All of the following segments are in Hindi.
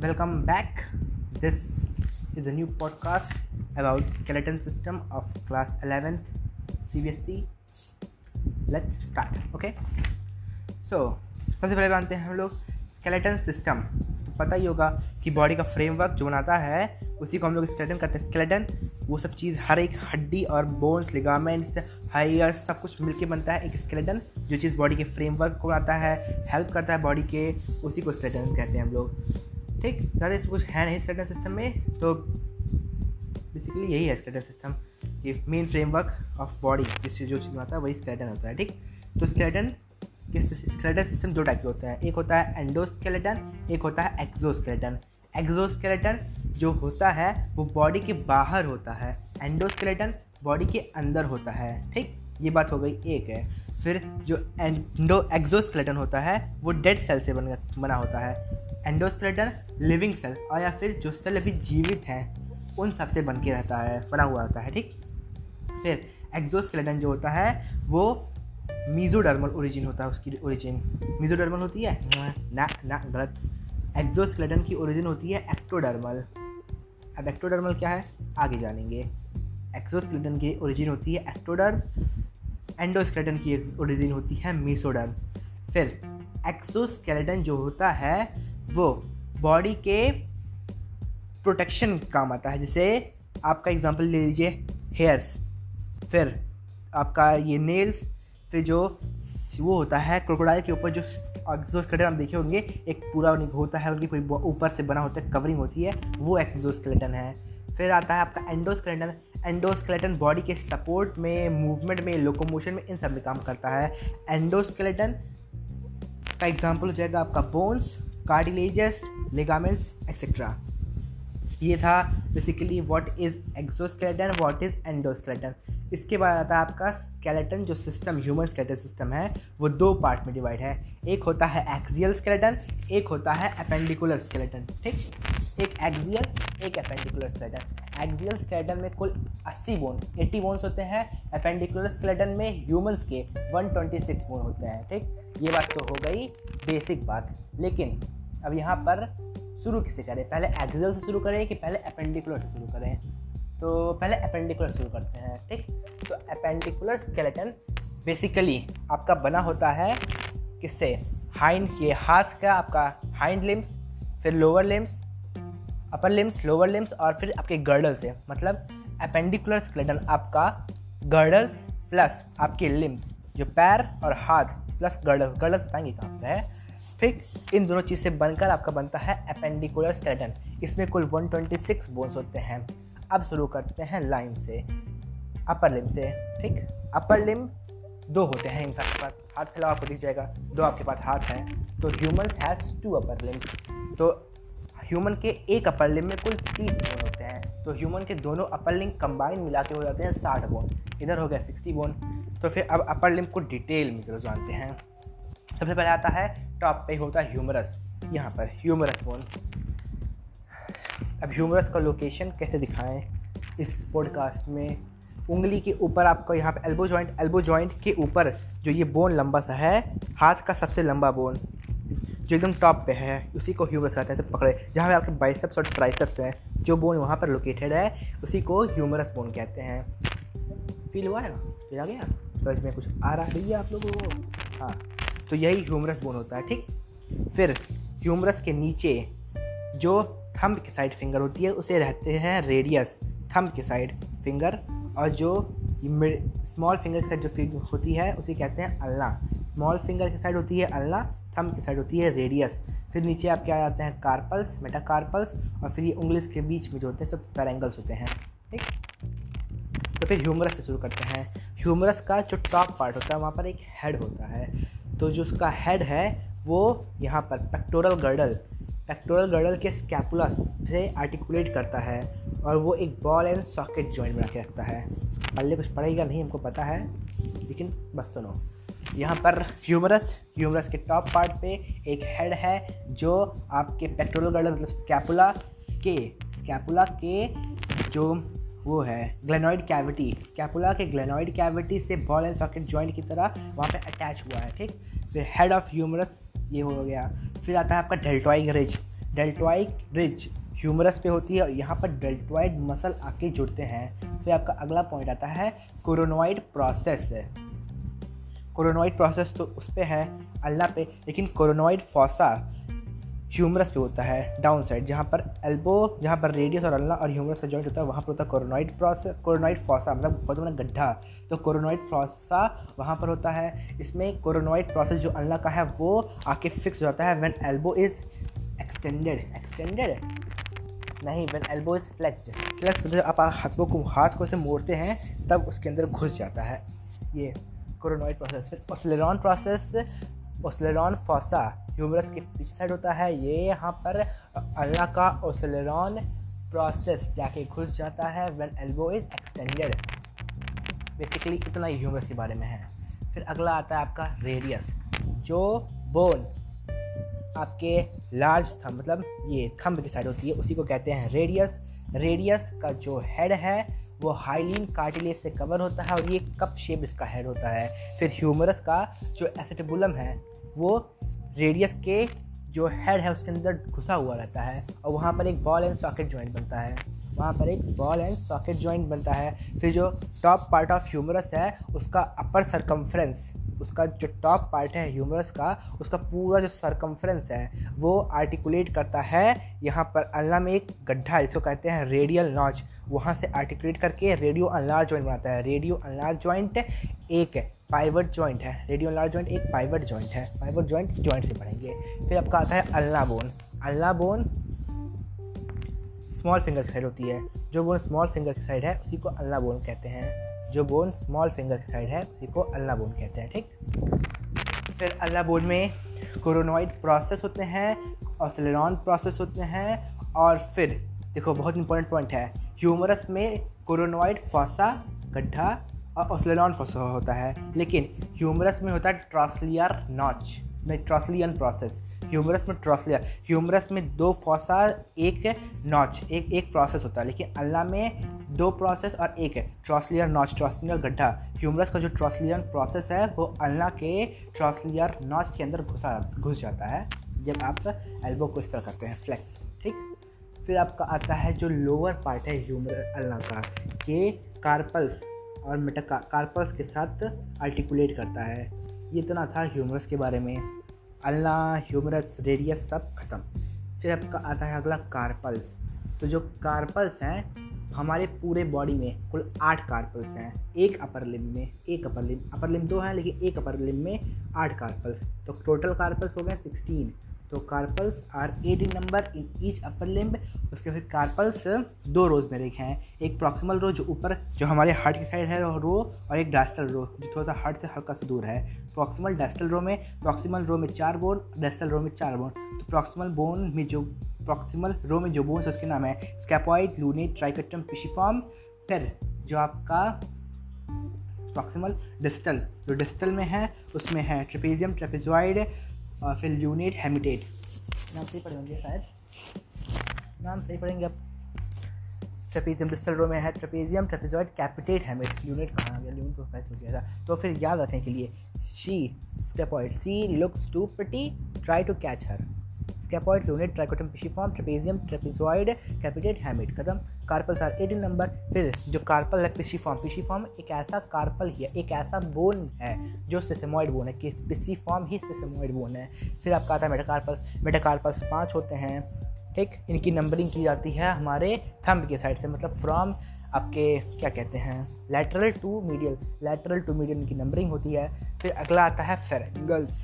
Welcome back. This is a new podcast about skeleton system of class 11th CBSE. Let's start. Okay. So, सबसे पहले जानते हैं हम लोग स्केलेटन सिस्टम तो पता ही होगा कि बॉडी का फ्रेमवर्क जो बनाता है, उसी को हम लोग स्केलेटन कहते हैं स्केलेटन वो सब चीज़ हर एक हड्डी और बोन्स लिगामेंट्स हायर सब कुछ मिलके बनता है एक स्केलेटन जो चीज़ बॉडी के फ्रेमवर्क को बनाता है हेल्प करता है बॉडी के, उसी को स्केलेटन कहते हैं हम लोग ठीक ज़्यादा इसमें कुछ है नहीं स्केलेटन सिस्टम में तो बेसिकली यही है स्केलेटन सिस्टम ये मेन फ्रेमवर्क ऑफ़ बॉडी जिससे जो चीज़ बनता है, वही स्केलेटन होता है, ठीक? तो स्केलेटन स्केलेटन सिस्टम दो टाइप के होता है। एक होता है एंडोस्केलेटन एक होता है एक्जोस्केलेटन एक्जोस्केलेटन जो होता है, वो बॉडी के बाहर होता है। एंडोस्केलेटन बॉडी के अंदर होता है, ठीक? ये बात हो गई एक है। फिर जो एंडो एक्जोस्केलेटन होता है, वो डेड सेल से बन बना होता है। एंडोस्केलेटन लिविंग सेल और या फिर जो सेल अभी जीवित हैं, उन सबसे बन के रहता है, बना हुआ रहता है, ठीक? फिर एक्जोस्केलेटन जो होता है, वो मीजोडर्मल ओरिजिन होता है उसकी ओरिजिन मीजोडर्मल होती है? ना ना गलत। एक्जोस्केलेटन की ओरिजिन होती है एक्टोडर्मल अब एक्टोडर्मल क्या है? आगे जानेंगे। एक्सोस्केलेटन की ओरिजिन होती है एक्टोडर्म एंडोस्केलेटन की ओरिजिन होती है मीसोडर्म फिर एक्सोस्केलेटन जो होता है, वो बॉडी के प्रोटेक्शन काम आता है। जैसे आपका एग्जांपल ले लीजिए हेयर्स फिर आपका ये नेल्स फिर जो वो होता है क्रोकोडाइल के ऊपर, जो एक्जोस्केलेटन आप देखे होंगे, एक पूरा होता है उनकी कोई ऊपर से बना होता है कवरिंग होती है, वो एक्जोस्केलेटन है। फिर आता है आपका एंडोस्केलेटन एंडोस्केलेटन बॉडी के सपोर्ट में मूवमेंट में लोकोमोशन में, इन सब में काम करता है। एंडोस्केलेटन, का एग्ज़ाम्पल हो जाएगा आपका बोन्स कार्डिलेजस लिगामेंट्स एक्सेट्रा ये था basically what is exoskeleton what is endoskeleton इसके बाद आता है आपका स्केलेटन जो सिस्टम ह्यूमन स्केलेटन सिस्टम है, वो दो पार्ट में डिवाइड है। एक होता है एक्सियल स्केलेटन एक होता है अपेंडिकुलर स्केलेटन ठीक? एक एक्सियल एक अपेंडिकुलर स्केलेटन एक्सियल स्केलेटन में कुल 80 बोन 80 बोन्स होते हैं। अपेंडिकुलर स्केलेटन में ह्यूमंस के 126 बोन होते हैं, ठीक? ये बात तो हो गई बेसिक बात। लेकिन, अब यहाँ पर शुरू किससे करें? पहले एक्सियल से शुरू करें कि पहले अपेंडिकुलर से शुरू करें? तो पहले अपेंडिकुलर शुरू करते हैं, ठीक? तो अपेंडिकुलर स्केलेटन बेसिकली आपका बना होता है किससे? हाइंड के हाथ का आपका हाइंड लिम्स फिर lower limbs upper limbs lower limbs और फिर आपके गर्डल से। मतलब अपेंडिकुलर स्केलेटन आपका गर्डल्स प्लस आपके लिम्स जो पैर और हाथ प्लस गर्डल गर्डल बताएँगे कहाँ पर है। फिर इन दोनों चीज़ से बनकर आपका बनता है अपेंडिकुलर स्केलेटन इसमें कुल 126 बोन्स होते हैं। अब शुरू करते हैं लाइन से। अपर लिम से, ठीक? अपर लिम दो होते हैं इंसान के पास। हाथ फैलाओ आपको दिख जाएगा। दो आपके पास हाथ हैं। तो human has two upper limbs तो ह्यूमन के एक अपर लिम में कुल तीस बोन होते हैं। तो ह्यूमन के दोनों अपर लिम कंबाइन मिला के हो जाते हैं साठ बोन इधर हो गया सिक्सटी बोन तो फिर अब अपर लिम को डिटेल में जानते हैं। सबसे पहले आता है टॉप पे होता है ह्यूमरस। यहाँ पर ह्यूमरस बोन अब ह्यूमरस का लोकेशन कैसे दिखाएँ? इस पॉडकास्ट में उंगली के ऊपर आपको यहाँ पे एल्बो जॉइंट एल्बो जॉइंट के ऊपर जो ये बोन लंबा सा है, हाथ का सबसे लंबा बोन जो एकदम टॉप पे है, उसी को ह्यूमरस कहते हैं। पकड़े, जहाँ पे आपके बाइसेप्स और ट्राइसेप्स हैं, जो बोन वहाँ पर लोकेटेड है, उसी को ह्यूमरस बोन कहते हैं। फील हुआ है? ना आ गया? समझ में कुछ आ रहा है? आप लोगों को? हाँ। तो यही ह्यूमरस बोन होता है, ठीक? फिर ह्यूमरस के नीचे जो थंब की साइड फिंगर होती है, उसे रहते हैं रेडियस थंब की साइड फिंगर और जो स्मॉल फिंगर की साइड जो फिंगर होती है, उसे कहते हैं अल्ला स्मॉल फिंगर की साइड होती है अल्ला थंब की साइड होती है रेडियस फिर नीचे आप क्या आते हैं कार्पल्स मेटाकार्पल्स और फिर ये उंगलिस के बीच में जो होते हैं, सब पैरेंगल्स होते हैं, ठीक? तो फिर ह्यूमरस से शुरू करते हैं। ह्यूमरस का जो टॉप पार्ट होता है, वहाँ पर एक हेड होता है। तो जो उसका हेड है, वो यहाँ पर पेक्टोरल गर्डल पेक्टोरल गर्डल के स्कैपुलस से आर्टिकुलेट करता है और वो एक बॉल एंड सॉकेट जॉइंट बना के रखता है। पल्ले कुछ पड़ेगा नहीं, हमको पता है, लेकिन बस सुनो। यहाँ पर ह्यूमरस ह्यूमरस के टॉप पार्ट पे एक हेड है, जो आपके पेक्टोरल गर्डल मतलब स्कैपुला के स्कैपुला के जो वो है ग्लेनॉइड कैविटी स्कैपुला के ग्लेनॉइड कैविटी से बॉल एंड सॉकेट जॉइंट की तरह वहाँ पे अटैच हुआ है, ठीक? फिर हेड ऑफ़ ह्यूमरस ये हो गया। फिर आता है आपका deltoid ridge deltoid ridge humerus पे होती है और यहाँ पर डेल्टोइड मसल आके जुड़ते हैं। फिर आपका अगला पॉइंट आता है कोरोनोइड प्रोसेस कोरोनोइड प्रोसेस तो उस पर है, अल्लाह पे, लेकिन कोरोनोइड फॉसा ह्यूमरस पे होता है डाउन साइड जहाँ पर एल्बो जहाँ पर रेडियस और अल्लाह और ह्यूमरस का जॉइंट होता है, वहाँ पर होता है कोरोनॉइड प्रोसेस कोरोनॉइड फॉसा मतलब बहुत बड़ा गड्ढा। तो कोरोनॉइड फॉसा वहाँ पर होता है। इसमें कोरोनॉइड प्रोसेस जो अल्ला का है, वो आके फिक्स हो जाता है when elbow is extended extended नहीं when elbow is flexed flex मतलब आप हाथों को, हाथ को से मोड़ते हैं, तब उसके अंदर घुस जाता है। ये कोरोनॉइड प्रोसेस फिर olecranon process olecranon fossa humerus के पीछे साइड होता है। ये यहाँ पर अल्लाह का ओसलेरॉन प्रोसेस जाके घुस जाता है when elbow is extended basically इतना ही ह्यूमरस के बारे में है। फिर अगला आता है आपका रेडियस जो बोन आपके लार्ज थम मतलब ये थंब की साइड होती है, उसी को कहते हैं रेडियस रेडियस का जो हेड है वो हाइलिन कार्टिलेज से कवर होता है और ये कप शेप इसका हेड होता है। फिर ह्यूमरस का जो एसेटबुलम है, वो रेडियस के जो हेड है, उसके अंदर घुसा हुआ रहता है और वहाँ पर एक बॉल एंड सॉकेट जॉइंट बनता है। वहाँ पर एक बॉल एंड सॉकेट जॉइंट बनता है। फिर जो टॉप पार्ट ऑफ़ ह्यूमरस है, उसका अपर सरकमफ्रेंस उसका जो टॉप पार्ट है ह्यूमरस का, उसका पूरा जो सरकमफ्रेंस है, वो आर्टिकुलेट करता है यहाँ पर अल्लाह में एक गड्ढा जिसको कहते हैं रेडियल नॉच वहाँ से आर्टिकुलेट करके रेडियो अनलार जॉइंट बनाता है। रेडियो अनलार जॉइंट एक पाइवट जॉइंट है। रेडियो अनलार जॉइंट एक पाइवट जॉइंट है। पाइवट जॉइंट जॉइंट से पढ़ेंगे। फिर आपका आता है ulna bone ulna bone small finger की साइड होती है। जो बोन स्मॉल फिंगर की साइड है, उसी को अल्ला बोन कहते हैं। जो बोन स्मॉल फिंगर की साइड है, उसी को अल्ला बोन कहते हैं, ठीक? फिर अल्ला बोन में कोरोनोइड प्रोसेस होते हैं और प्रोसेस होते हैं, और फिर, देखो, बहुत इंपॉर्टेंट पॉइंट है। ह्यूमरस में कोरोनोइड फॉसा गड्ढा और ओसलेनॉन फॉसा होता है। लेकिन ह्यूमरस में होता है ट्रॉसलियर नॉच में ट्रॉसलियन प्रोसेस ह्यूमरस में ट्रॉसलियर ह्यूमरस में दो फॉसा एक नॉच एक एक प्रोसेस होता है। लेकिन अल्लाह में दो प्रोसेस और एक है। ट्रॉसलियर नॉच ट्रॉसलियर गड्ढा। ह्यूमरस का जो ट्रॉसलियर प्रोसेस है, वो अल्लाह के ट्रॉसलियर नॉच के अंदर घुसा, घुस जाता है। जब आप एल्बो को इस तरह करते हैं फ्लैक्स ठीक? फिर आपका आता है जो लोअर पार्ट है ह्यूमर अल्लाह का, के कार्पल्स और मेटा कार्पल्स के साथ आर्टिकुलेट करता है। ये इतना था ह्यूमरस के बारे में। अल्लाह ह्यूमरस रेडियस सब ख़त्म। फिर आपका आता है अगला कार्पल्स तो जो कार्पल्स हैं, हमारे पूरे बॉडी में कुल आठ कार्पल्स हैं। एक अपर लिम में, एक अपर लिम अपर लिम दो हैं, लेकिन एक अपर लिम में आठ कार्पल्स तो टोटल कार्पल्स हो गए सिक्सटीन। तो carpals are eight in number in each upper limb उसके फिर कार्पल्स दो रोज में लिखे हैं। एक प्रॉक्सिमल रो जो ऊपर, जो हमारे हार्ट की साइड है रो और एक डास्टल रो जो थोड़ा सा हार्ट से हल्का सा दूर है। प्रॉक्सिमल डास्टल रो में प्रॉक्सिमल रो में चार बोन डास्टल रो में चार बोन तो प्रॉक्सिमल बोन में जो प्रॉक्सिमल रो में जो बोन्स उसके नाम है स्कैपॉइड लूनेट ट्राइकटम पिशिफॉर्म फिर जो आपका प्रॉक्सिमल डिस्टल जो डिस्टल में है, उसमें है ट्रिपेजियम ट्रेपेजॉइड और फिर यूनिट हेमिटेट नाम सही पढ़ेंगे शायद। नाम सही पढ़ेंगे अब। ट्रेपेजियम डिस्टल रो में है trapezium, trapezoid, capitate hamate. Unit कहाँ आ गया? यूनिट तो कैसे हो गया था। तो फिर याद रखने के लिए she scaphoid see looks too pretty try to catch her scaphoid lunate triquetrum pisiform trapezium trapezoid capitate hamate खत्म। कार्पल्स सार एटीन नंबर फिर जो कार्पल है पिशीफॉर्म पिशीफॉर्म एक ऐसा कार्पल ही है, एक ऐसा बोन है, जो सिसेमॉइड बोन है, कि पिशीफॉर्म ही सिसेमॉइड बोन है। फिर आपका आता है मेटाकार्पल्स मेटाकार्पल्स पाँच होते हैं। ठीक? इनकी नंबरिंग की जाती है हमारे थंब के साइड से मतलब फ्रॉम आपके, क्या कहते हैं lateral to medial lateral to medial इनकी नंबरिंग होती है। फिर अगला आता है फेरेंगल्स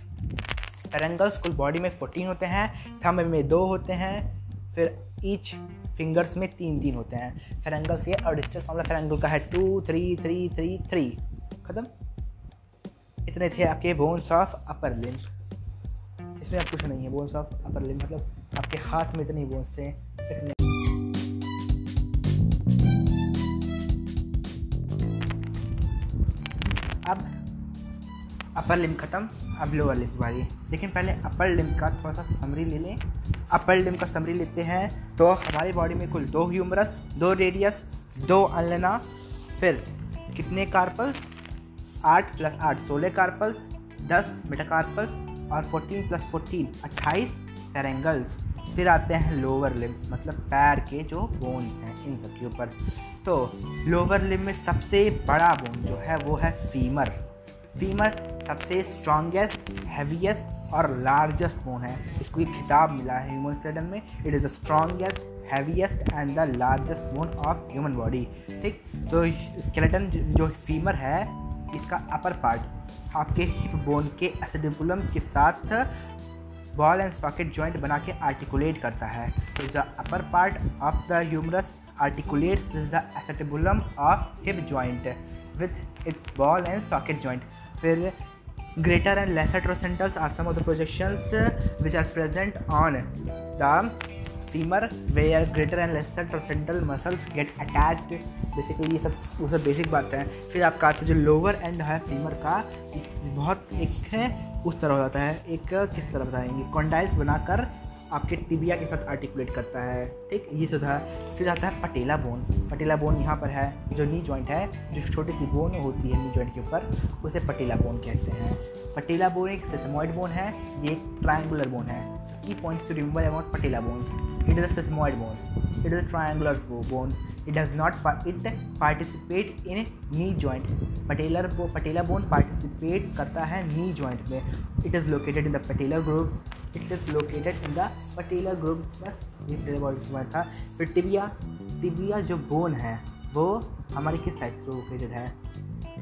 फेरेंगल्स कुल बॉडी में फोर्टीन होते हैं थंब में दो होते हैं। फिर ईच फिंगर्स में तीन तीन होते हैं। फेरेंगल्स ये और डिस्टेंस फॉर्मूला फेरेंगल का है। Two three three three three ख़त्म? इतने थे आपके बोन्स ऑफ़ अपर लिम इसमें अब कुछ नहीं है। बोन्स ऑफ़ अपर लिम मतलब आपके हाथ में इतने बोन्स थे। अब अपर लिम ख़त्म अब लोअर लिम बारी लेकिन पहले अपर लिम का थोड़ा सा समरी ले लें। अपर लिम का समरी लेते हैं। तो हमारी बॉडी में कुल दो ह्यूमरस दो रेडियस दो अनलना फिर कितने कार्पल्स आठ प्लस आठ, सोलह कार्पल्स दस मेटाकार्पल्स और फोर्टीन प्लस फोर्टीन अट्ठाईस फेरेंगल्स फिर आते हैं लोअर लिम्स मतलब पैर के जो बोन्स हैं, इन सब के ऊपर। तो लोअर लिम में सबसे बड़ा बोन जो है, वो है फीमर फीमर सबसे स्ट्रॉन्गेस्ट हैवीएस्ट और लार्जेस्ट बोन है। इसको एक खिताब मिला है ह्यूमन स्केलेटन में। It is the strongest heaviest and the largest bone of human body ठीक? तो स्केलेटन जो फीमर है, इसका अपर पार्ट आपके हिप बोन के एसिडिपुलम के साथ बॉल एंड सॉकेट जॉइंट बना के आर्टिकुलेट करता है। तो the upper part of the humerus articulates the acetabulum of hip joint with its ball and socket joint. फिर greater and lesser trochanters are some of the projections which are present on the femur they are greater and lesser trochanter muscles get attach basically ये सब, वो सब बेसिक बात है। फिर आपका आता जो लोअर एंड है फीमर का, बहुत एक है उस तरह हो जाता है। एक किस तरह बताएँगे? कॉन्डाइल्स बनाकर आपके टिबिया के साथ आर्टिकुलेट करता है, ठीक? ये सुधा फिर आता है पटेला बोन पटेला बोन यहाँ पर है, जो नी जॉइंट है, जो छोटी सी बोन होती है नी जॉइंट के ऊपर, उसे पटेला बोन कहते हैं। पटेला बोन एक सेसमॉइड बोन है, ये एक ट्रायंगुलर बोन है। Key points to remember about patella bone it is a sesamoid bone it is a triangular bone it does not it participate in knee joint. Patellar patella bone participate करता है knee joint में. It is located in the patellar group. It is located in the patellar group. बस ये हुआ था। फिर टिबिया टिबिया जो बोन है, वो हमारे किस साइड से लोकेटेड है?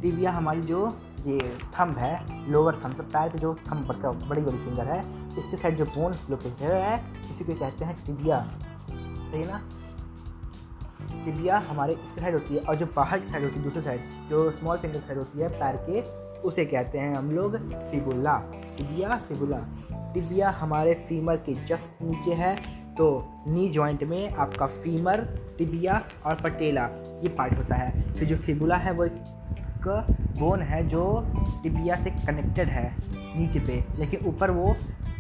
टिबिया हमारी जो ये थंब है लोअर थंब तो पैर पे जो थंब है बड़ी बड़ी फिंगर है, इसके साइड जो बोन लोकेटेड है, इसी को कहते हैं टिबिया सही ना? टिबिया हमारे इसके साइड होती है और जो बाहर की साइड होती है, दूसरी साइड जो स्मॉल फिंगर साइड होती है, पैर के, उसे कहते हैं हम लोग फिबुला टिबिया फिबुला टिबिया हमारे फीमर के जस्ट नीचे है तो नी जॉइंट में आपका फीमर टिबिया और पटेला ये पार्ट होता है। फिर जो फिबुला है, वो एक बोन है जो टिबिया से कनेक्टेड है नीचे पे, लेकिन ऊपर वो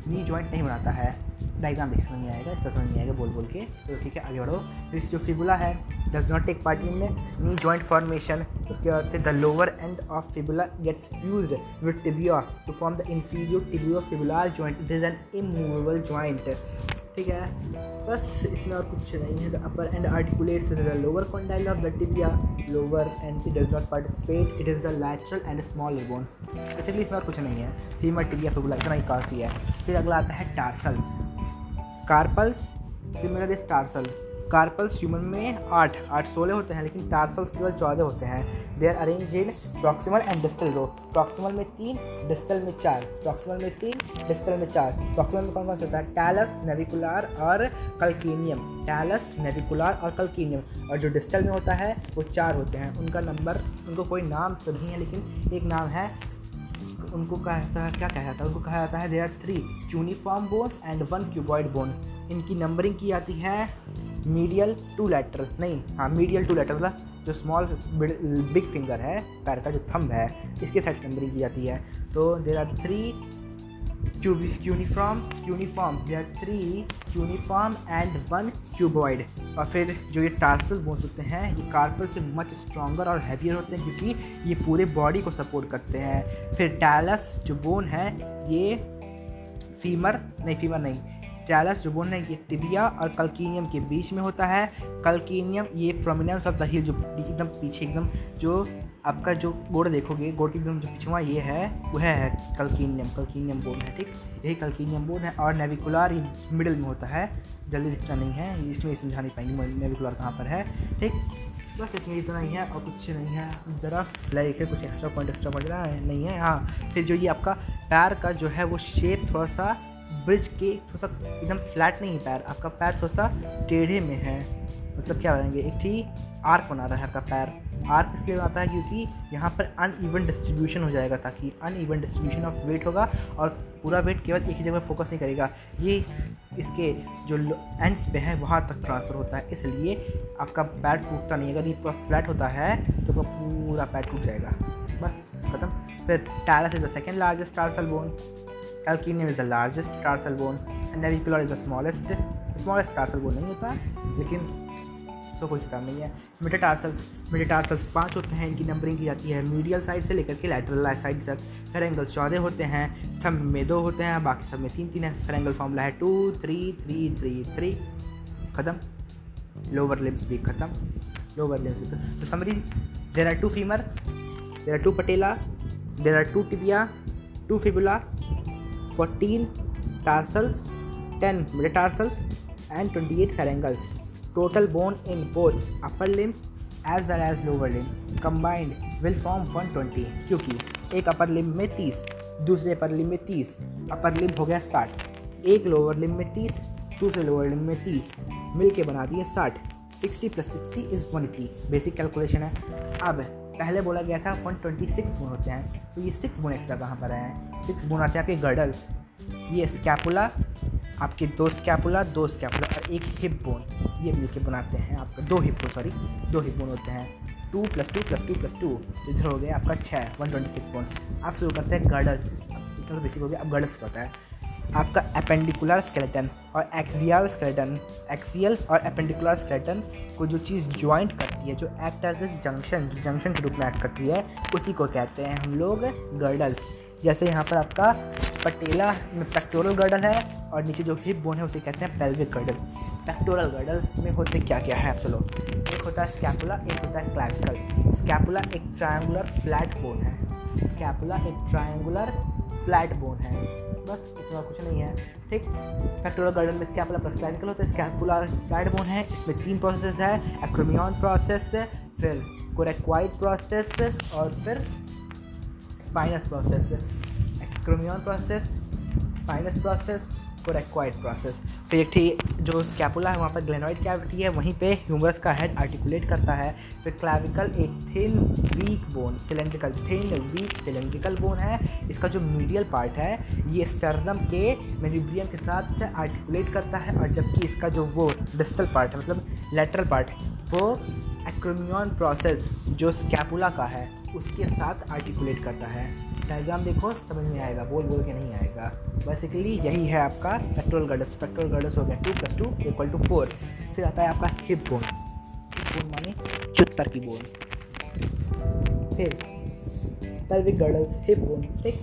नी जॉइंट नहीं बनाता है। डायग्राम देख समझ नहीं आएगा इसका समझ नहीं आएगा बोल बोल के। तो ठीक है, आगे बढ़ो। फिर जो फिबुला है does not take part in knee joint formation उसके बाद फिर the lower end of fibula gets fused with tibia to form the inferior tibiofibular joint it is an immovable joint ठीक है? बस इसमें और कुछ नहीं है। The upper end articulates the lower condyle of the tibia lower end it does not participate it is the lateral and small bone basically इसमें और कुछ नहीं है। फीमर टिबिया फिबुला इतना ही काफ़ी है। फिर अगला आता है tarsals carpals similar tarsal carpals human में आठ आठ सोलह होते हैं, लेकिन टार्सल्स केवल चौदह होते हैं। They are arrange in proximal and distal row proximal में तीन डिस्टल में चार। प्रॉक्सिमल में तीन डिस्टल में चार। प्रॉक्सिमल में कौन कौन से होता है? टैलस नेविकुलार और कल्कीनियम टैलस नेविकुलार और कल्कीनियम और जो डिस्टल में होता है, वो चार होते हैं। उनका नंबर उनको कोई नाम तो नहीं है, लेकिन एक नाम है उनको कहा जाता है, क्या कहा जाता है? उनको कहा जाता है there are three uniform bones and one cuboid bone इनकी नंबरिंग की जाती है मीडियल टू लेटर नहीं हाँ मीडियल टू लेटर मतलब जो स्मॉल बिग फिंगर है, पैर का जो थंब है, इसके साइड नंबरिंग की जाती है. तो there are three uniform uniform they are three uniform and one cuboid और फिर जो ये टार्सल बोन्स होते हैं, ये कार्पल से मच स्ट्रॉन्गर और हैवियर होते हैं क्योंकि ये पूरे बॉडी को सपोर्ट करते हैं। फिर टैलस जो बोन है, ये फीमर नहीं फीमर नहीं। टैलस जो बोन है, ये टिबिया और कल्कीनियम के बीच में होता है। कल्कीनियम ये प्रोमिनेंस ऑफ़ द हिल जो एकदम पीछे, एकदम जो आपका जो गोड़ देखोगे, गोड़ की एकदम जो पिछवा ये है, वह है कल्कीनियम कल्कीनियम बोन है, ठीक? यही कल्कीनियम बोन है और नेविकुलर मिडिल में होता है, जल्दी दिखता नहीं है, इसमें समझा नहीं पाएँगे नेविकुलर कहाँ पर है, ठीक? बस इसमें इतना ही है और कुछ नहीं है, ज़रा लाइक है, कुछ एक्स्ट्रा पॉइंट एक्स्ट्रा पॉइंट नहीं है हाँ। फिर जो ये आपका पैर का जो है, वो शेप थोड़ा सा ब्रिज के थोड़ा सा एकदम फ्लैट नहीं है पैर, आपका पैर थोड़ा सा टेढ़े में है मतलब क्या करेंगे एक ही आर्क बना रहा है आपका पैर। आर्क इसलिए बनाता है? क्योंकि यहाँ पर अन इवन डिस्ट्रीब्यूशन हो जाएगा ताकि uneven distribution of weight होगा और पूरा वेट केवल एक ही जगह फोकस नहीं करेगा। ये इस, इसके जो एंड्स पे है वहाँ तक ट्रांसफ़र होता है। इसलिए आपका पैर टूटता नहीं अगर ये पूरा फ्लैट होता है तो पूरा पैर टूट जाएगा। बस खत्म। फिर talus is the second largest tarsal bone Calcaneum is the largest tarsal bone and navicular is the smallest smallest tarsal bone नहीं होता। लेकिन इसका कोई किताब नहीं है। मेटाटार्सल्स मेटाटार्सल्स पाँच होते हैं, इनकी नंबरिंग की जाती है मीडियल साइड से लेकर के लैटरल साइड तक। फेरेंगल्स चौदह होते हैं थम में दो होते हैं, बाकी सब में तीन तीन है। फेरेंगल फॉर्मूला है two three three three three ख़त्म। लोअर लिम्स भी ख़त्म। लोअर लिम्स भी खत्म। तो summary there are two femur there are two patella there are two tibia two fibula fourteen tarsals ten metatarsals and 28 pharyngals. Total bone in both upper limbs as well as lower limb combined will form 120 क्योंकि एक अपर लिम्ब में 30 दूसरे अपर लिम्ब में 30 अपर लिम्ब हो गया 60 एक लोअर लिम्ब में 30 दूसरे लोअर लिम्ब में 30 मिल के बना दिए 60 60 plus sixty is one eighty basic calculation है। अब पहले बोला गया था 126 गुण होते हैं तो ये सिक्स गुण एक्स्ट्रा कहाँ पर आए हैं? सिक्स गुण आते हैं आपके गर्डल्स ये स्कैपुला आपके दो स्कैपुला दो स्कैपुला और एक हिप बोन ये मिलके बनाते हैं आपका, दो हिप बोन सॉरी दो हिप बोन होते हैं। Two plus two plus two plus two इधर हो गया आपका छः वन ट्वेंटी सिक्स बोन आप शुरू करते हैं गर्डल्स इतना तो बेसिक हो गया, अब गर्डल्स करता है। आपका अपेंडिकुलर स्केलेटन और एक्सियल स्केलेटन एक्सियल और अपेंडिकुलर स्केलेटन को जो चीज़ ज्वाइंट करती है, जो act as a junction junction के रूप में एक्ट करती है, उसी को कहते हैं हम लोग गर्डल्स जैसे यहाँ पर आपका पटेला में पेक्टोरल गर्डल है और नीचे जो हिप बोन है उसे कहते हैं पेल्विक गर्डल पेक्टोरल गर्डल में होते क्या क्या है? आप चलो, एक होता है स्कैपुला एक होता है क्लैविकल स्कैपुला एक ट्रायंगुलर फ्लैट बोन है। स्कैपुला एक ट्रायंगुलर फ्लैट बोन है। बस इतना कुछ नहीं है। ठीक? पेक्टोरल गर्डल में स्कैपुला प्लस क्लैविकल होता है। स्कैपुला फ्लैट बोन है। इसमें तीन प्रोसेस है। एक्रोमियन प्रोसेस फिर कोरेक्वाइड प्रोसेस और फिर spinous process acromion process spinous process coracoid process फिर एक ठीक, जो स्कैपुला है, वहाँ पर ग्लेनॉइड कैविटी है, वहीं पे ह्यूमरस का हेड आर्टिकुलेट करता है. फिर क्लाविकल एक thin weak bone cylindrical thin weak cylindrical bone है. इसका जो मीडियल पार्ट है, ये स्टर्नम के मेनिब्रियम के साथ से आर्टिकुलेट करता है, और जबकि इसका जो वो डिस्टल पार्ट है मतलब लेटरल पार्ट वो एक्रोमियन प्रोसेस जो स्कैपुला का है उसके साथ आर्टिकुलेट करता है। डायग्राम देखो, समझ में आएगा, बोल बोल के नहीं आएगा। बेसिकली यही है आपका पेट्रोल गर्डस पेट्रोल गर्डस हो गया two plus two equal to four फिर आता है आपका हिप बोन हिप बोन माने चुत्तर की बोन फिर पेल्विक गर्डल्स हिप बोन ठीक?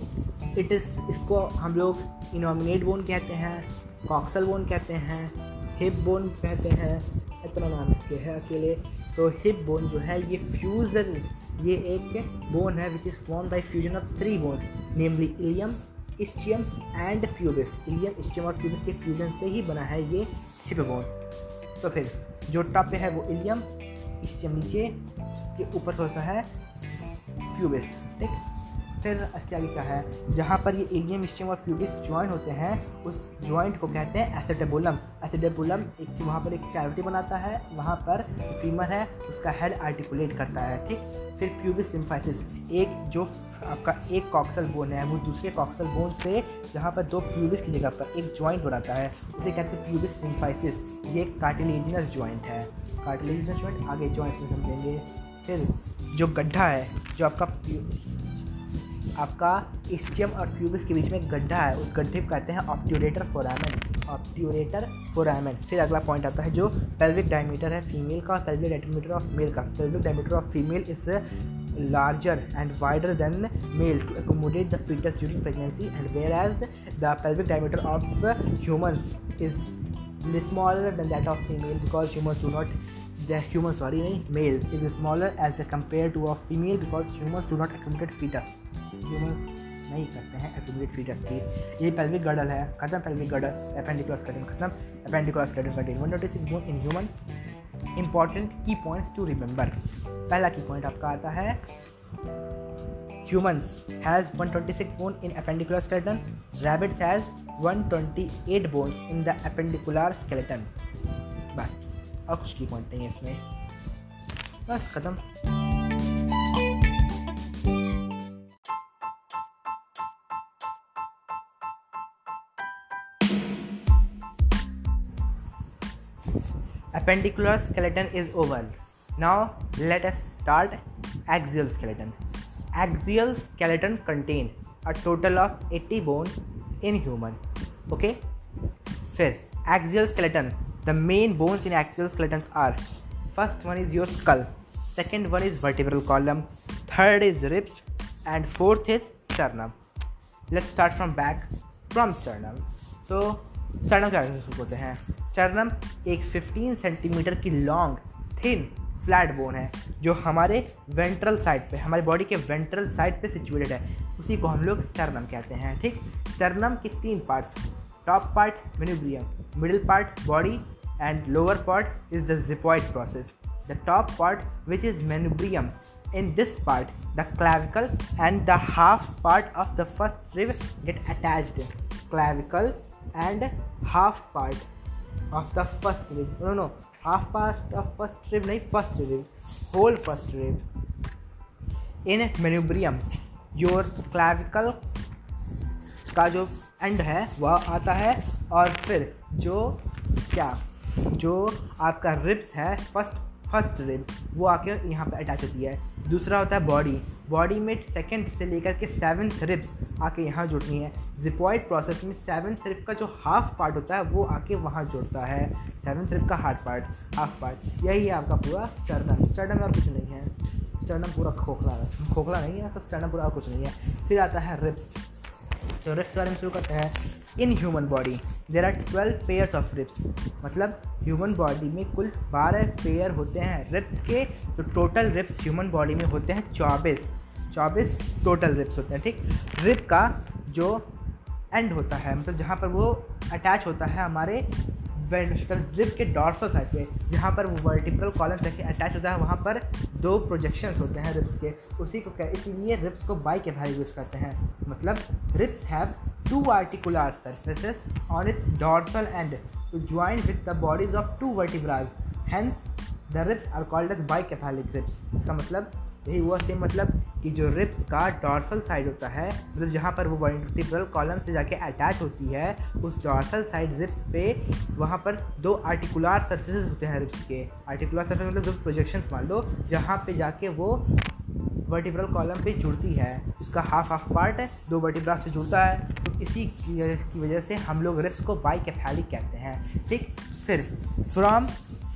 इट इज़ इसको हम लोग इनोमिनेट बोन कहते हैं कॉक्सल बोन कहते हैं हिप बोन कहते हैं, इतना नाम इसके है अकेले। तो हिप बोन जो है, ये फ्यूजन ये एक बोन है which is form by fusion of three bones namely ilium ischium and pubis ilium ischium और प्यूबिस के फ्यूजन से ही बना है ये हिप बोन तो फिर, जो टॉप पे है वो इलियम इस्टियम नीचे के ऊपर थोड़ा सा है प्यूबिस ठीक? फिर इसके आगे क्या है, जहाँ पर ये एलियम स्टिम और प्यूबिस ज्वाइंट होते हैं। उस ज्वाइंट को कहते हैं एसिडेबुलम एसिडेबुलम एक वहाँ पर एक कैविटी बनाता है, वहाँ पर फीमर है, उसका हेड आर्टिकुलेट करता है, ठीक? फिर प्यूबिस सिम्फाइसिस एक जो आपका एक कॉक्सल बोन है, वो दूसरे कॉक्सल बोन से जहाँ पर दो प्यूबिस की जगह पर एक ज्वाइंट बनाता है, उसे कहते हैं प्यूबिस सिम्फाइसिस ये कार्टिलेजिनस ज्वाइंट है। कार्टिलेजिनस ज्वाइंट आगे ज्वाइंट में समझेंगे फिर जो गड्ढा है, जो आपका आपका स्टियम और ट्यूबिस के बीच में गड्ढा है, उस गड्ढे को कहते हैं ऑप्ट्यूरेटर फोरामेन ऑप्ट्यूरेटर फोरामेन फिर अगला पॉइंट आता है जो पेल्विक डायमीटर है फीमेल का और पेल्विक डायमीटर ऑफ़ मेल का। Pelvic diameter of female is larger and wider than male to accommodate the foetus during pregnancy and whereas the pelvic diameter of human is smaller than that of female because human do not the human sorry नहीं male is smaller as the compare to of female because human do not accommodate foetus humans नहीं करते हैं एक्यूमुलेट फीटस की ये पेल्विक गर्डल है, खत्म पेल्विक गर्डल अपेंडिकुलर स्केलेटन खत्म appendicular skeleton contain one notice is bone in human important key points to remember पहला की पॉइंट आपका आता है, humans has 126 bone in appendicular skeleton. Rabbits has 128 bones in the appendicular skeleton. बस, और कुछ की पॉइंट नहीं है इसमें। बस, ख़त्म। Perpendicular skeleton is oval. Now let us start axial skeleton. Axial skeleton contain a total of 80 bones in human. Okay. First axial skeleton. The main bones in axial skeletons are first one is your skull, second one is vertebral column, third is ribs, and fourth is sternum. Let's start from back from sternum. So sternum क्या बोलते हैं। sternum एक 15 सेंटीमीटर की लॉन्ग थिन फ्लैट बोन है, जो हमारे वेंट्रल साइड पे, हमारी बॉडी के वेंट्रल साइड पे सिचुएटेड है। उसी को हम लोग स्टर्नम कहते हैं, ठीक? स्टर्नम के तीन parts top part manubrium middle part body and lower part is the xiphoid process the top part which is manubrium in this part, the clavicle and the half part of the first rib get attached. Clavicle end half part of the first rib no no half part of first rib नहीं first rib whole first rib in manubrium your clavicle का जो एंड है, वह आता है और फिर जो क्या? जो आपका रिब्स है फ़र्स्ट फ़र्स्ट रिब, वो आके यहाँ पे अटैच होती है। दूसरा होता है बॉडी। बॉडी में सेकंड से लेकर के सेवन्थ रिब्स आके यहाँ जुड़ती हैं। जिपॉइड प्रोसेस में सेवन्थ रिब का जो हाफ़ पार्ट होता है, वो आके वहाँ जुड़ता है। सेवन्थ रिब का हार्ड पार्ट हाफ़ पार्ट यही है आपका पूरा स्टर्नम स्टर्नम और कुछ नहीं है। स्टर्नम पूरा खोखला खोखला नहीं है तो स्टर्नम पूरा और कुछ नहीं है। फिर आता है रिब्स तो रिप्स के बारे में शुरू करते हैं। In human body there are twelve pair of ribs मतलब ह्यूमन बॉडी में कुल बारह पेयर होते हैं रिप्स के। तो टोटल रिप्स ह्यूमन बॉडी में होते हैं चौबीस। चौबीस टोटल रिप्स होते हैं, ठीक? रिप का जो एंड होता है मतलब जहाँ पर वो अटैच होता है हमारे वेंडस्टर रिप के डॉर्सल तो साइड पे जहाँ पर वो वर्टिपल कॉलम से अटैच होता है, वहाँ पर दो प्रोजेक्शंस होते हैं रिप्स के। उसी को इसलिए रिप्स को बाइक एवेल्यूएट करते हैं। मतलब ribs have two articular surfaces on its dorsal end to join with the bodies of two vertebrae hence the ribs are called as bicephalic ribs इसका मतलब यही हुआ सेम मतलब कि जो रिप्स का डॉर्सल साइड होता है मतलब जहाँ पर वो वर्टिब्रल कॉलम से जाके अटैच होती है, उस डॉर्सल साइड रिप्स पे वहाँ पर दो आर्टिकुलर सर्फेसेस होते हैं रिप्स के। आर्टिकुलर सर्फेस मतलब दो प्रोजेक्शंस मान लो, जहाँ पे जाके वो वर्टिब्रल कॉलम पे जुड़ती है। उसका हाफ़ हाफ़ पार्ट दो वर्टिब्रास से जुड़ता है। तो इसी की वजह से हम लोग रिप्स को बाई कैफेलिक कहते हैं। ठीक? फिर from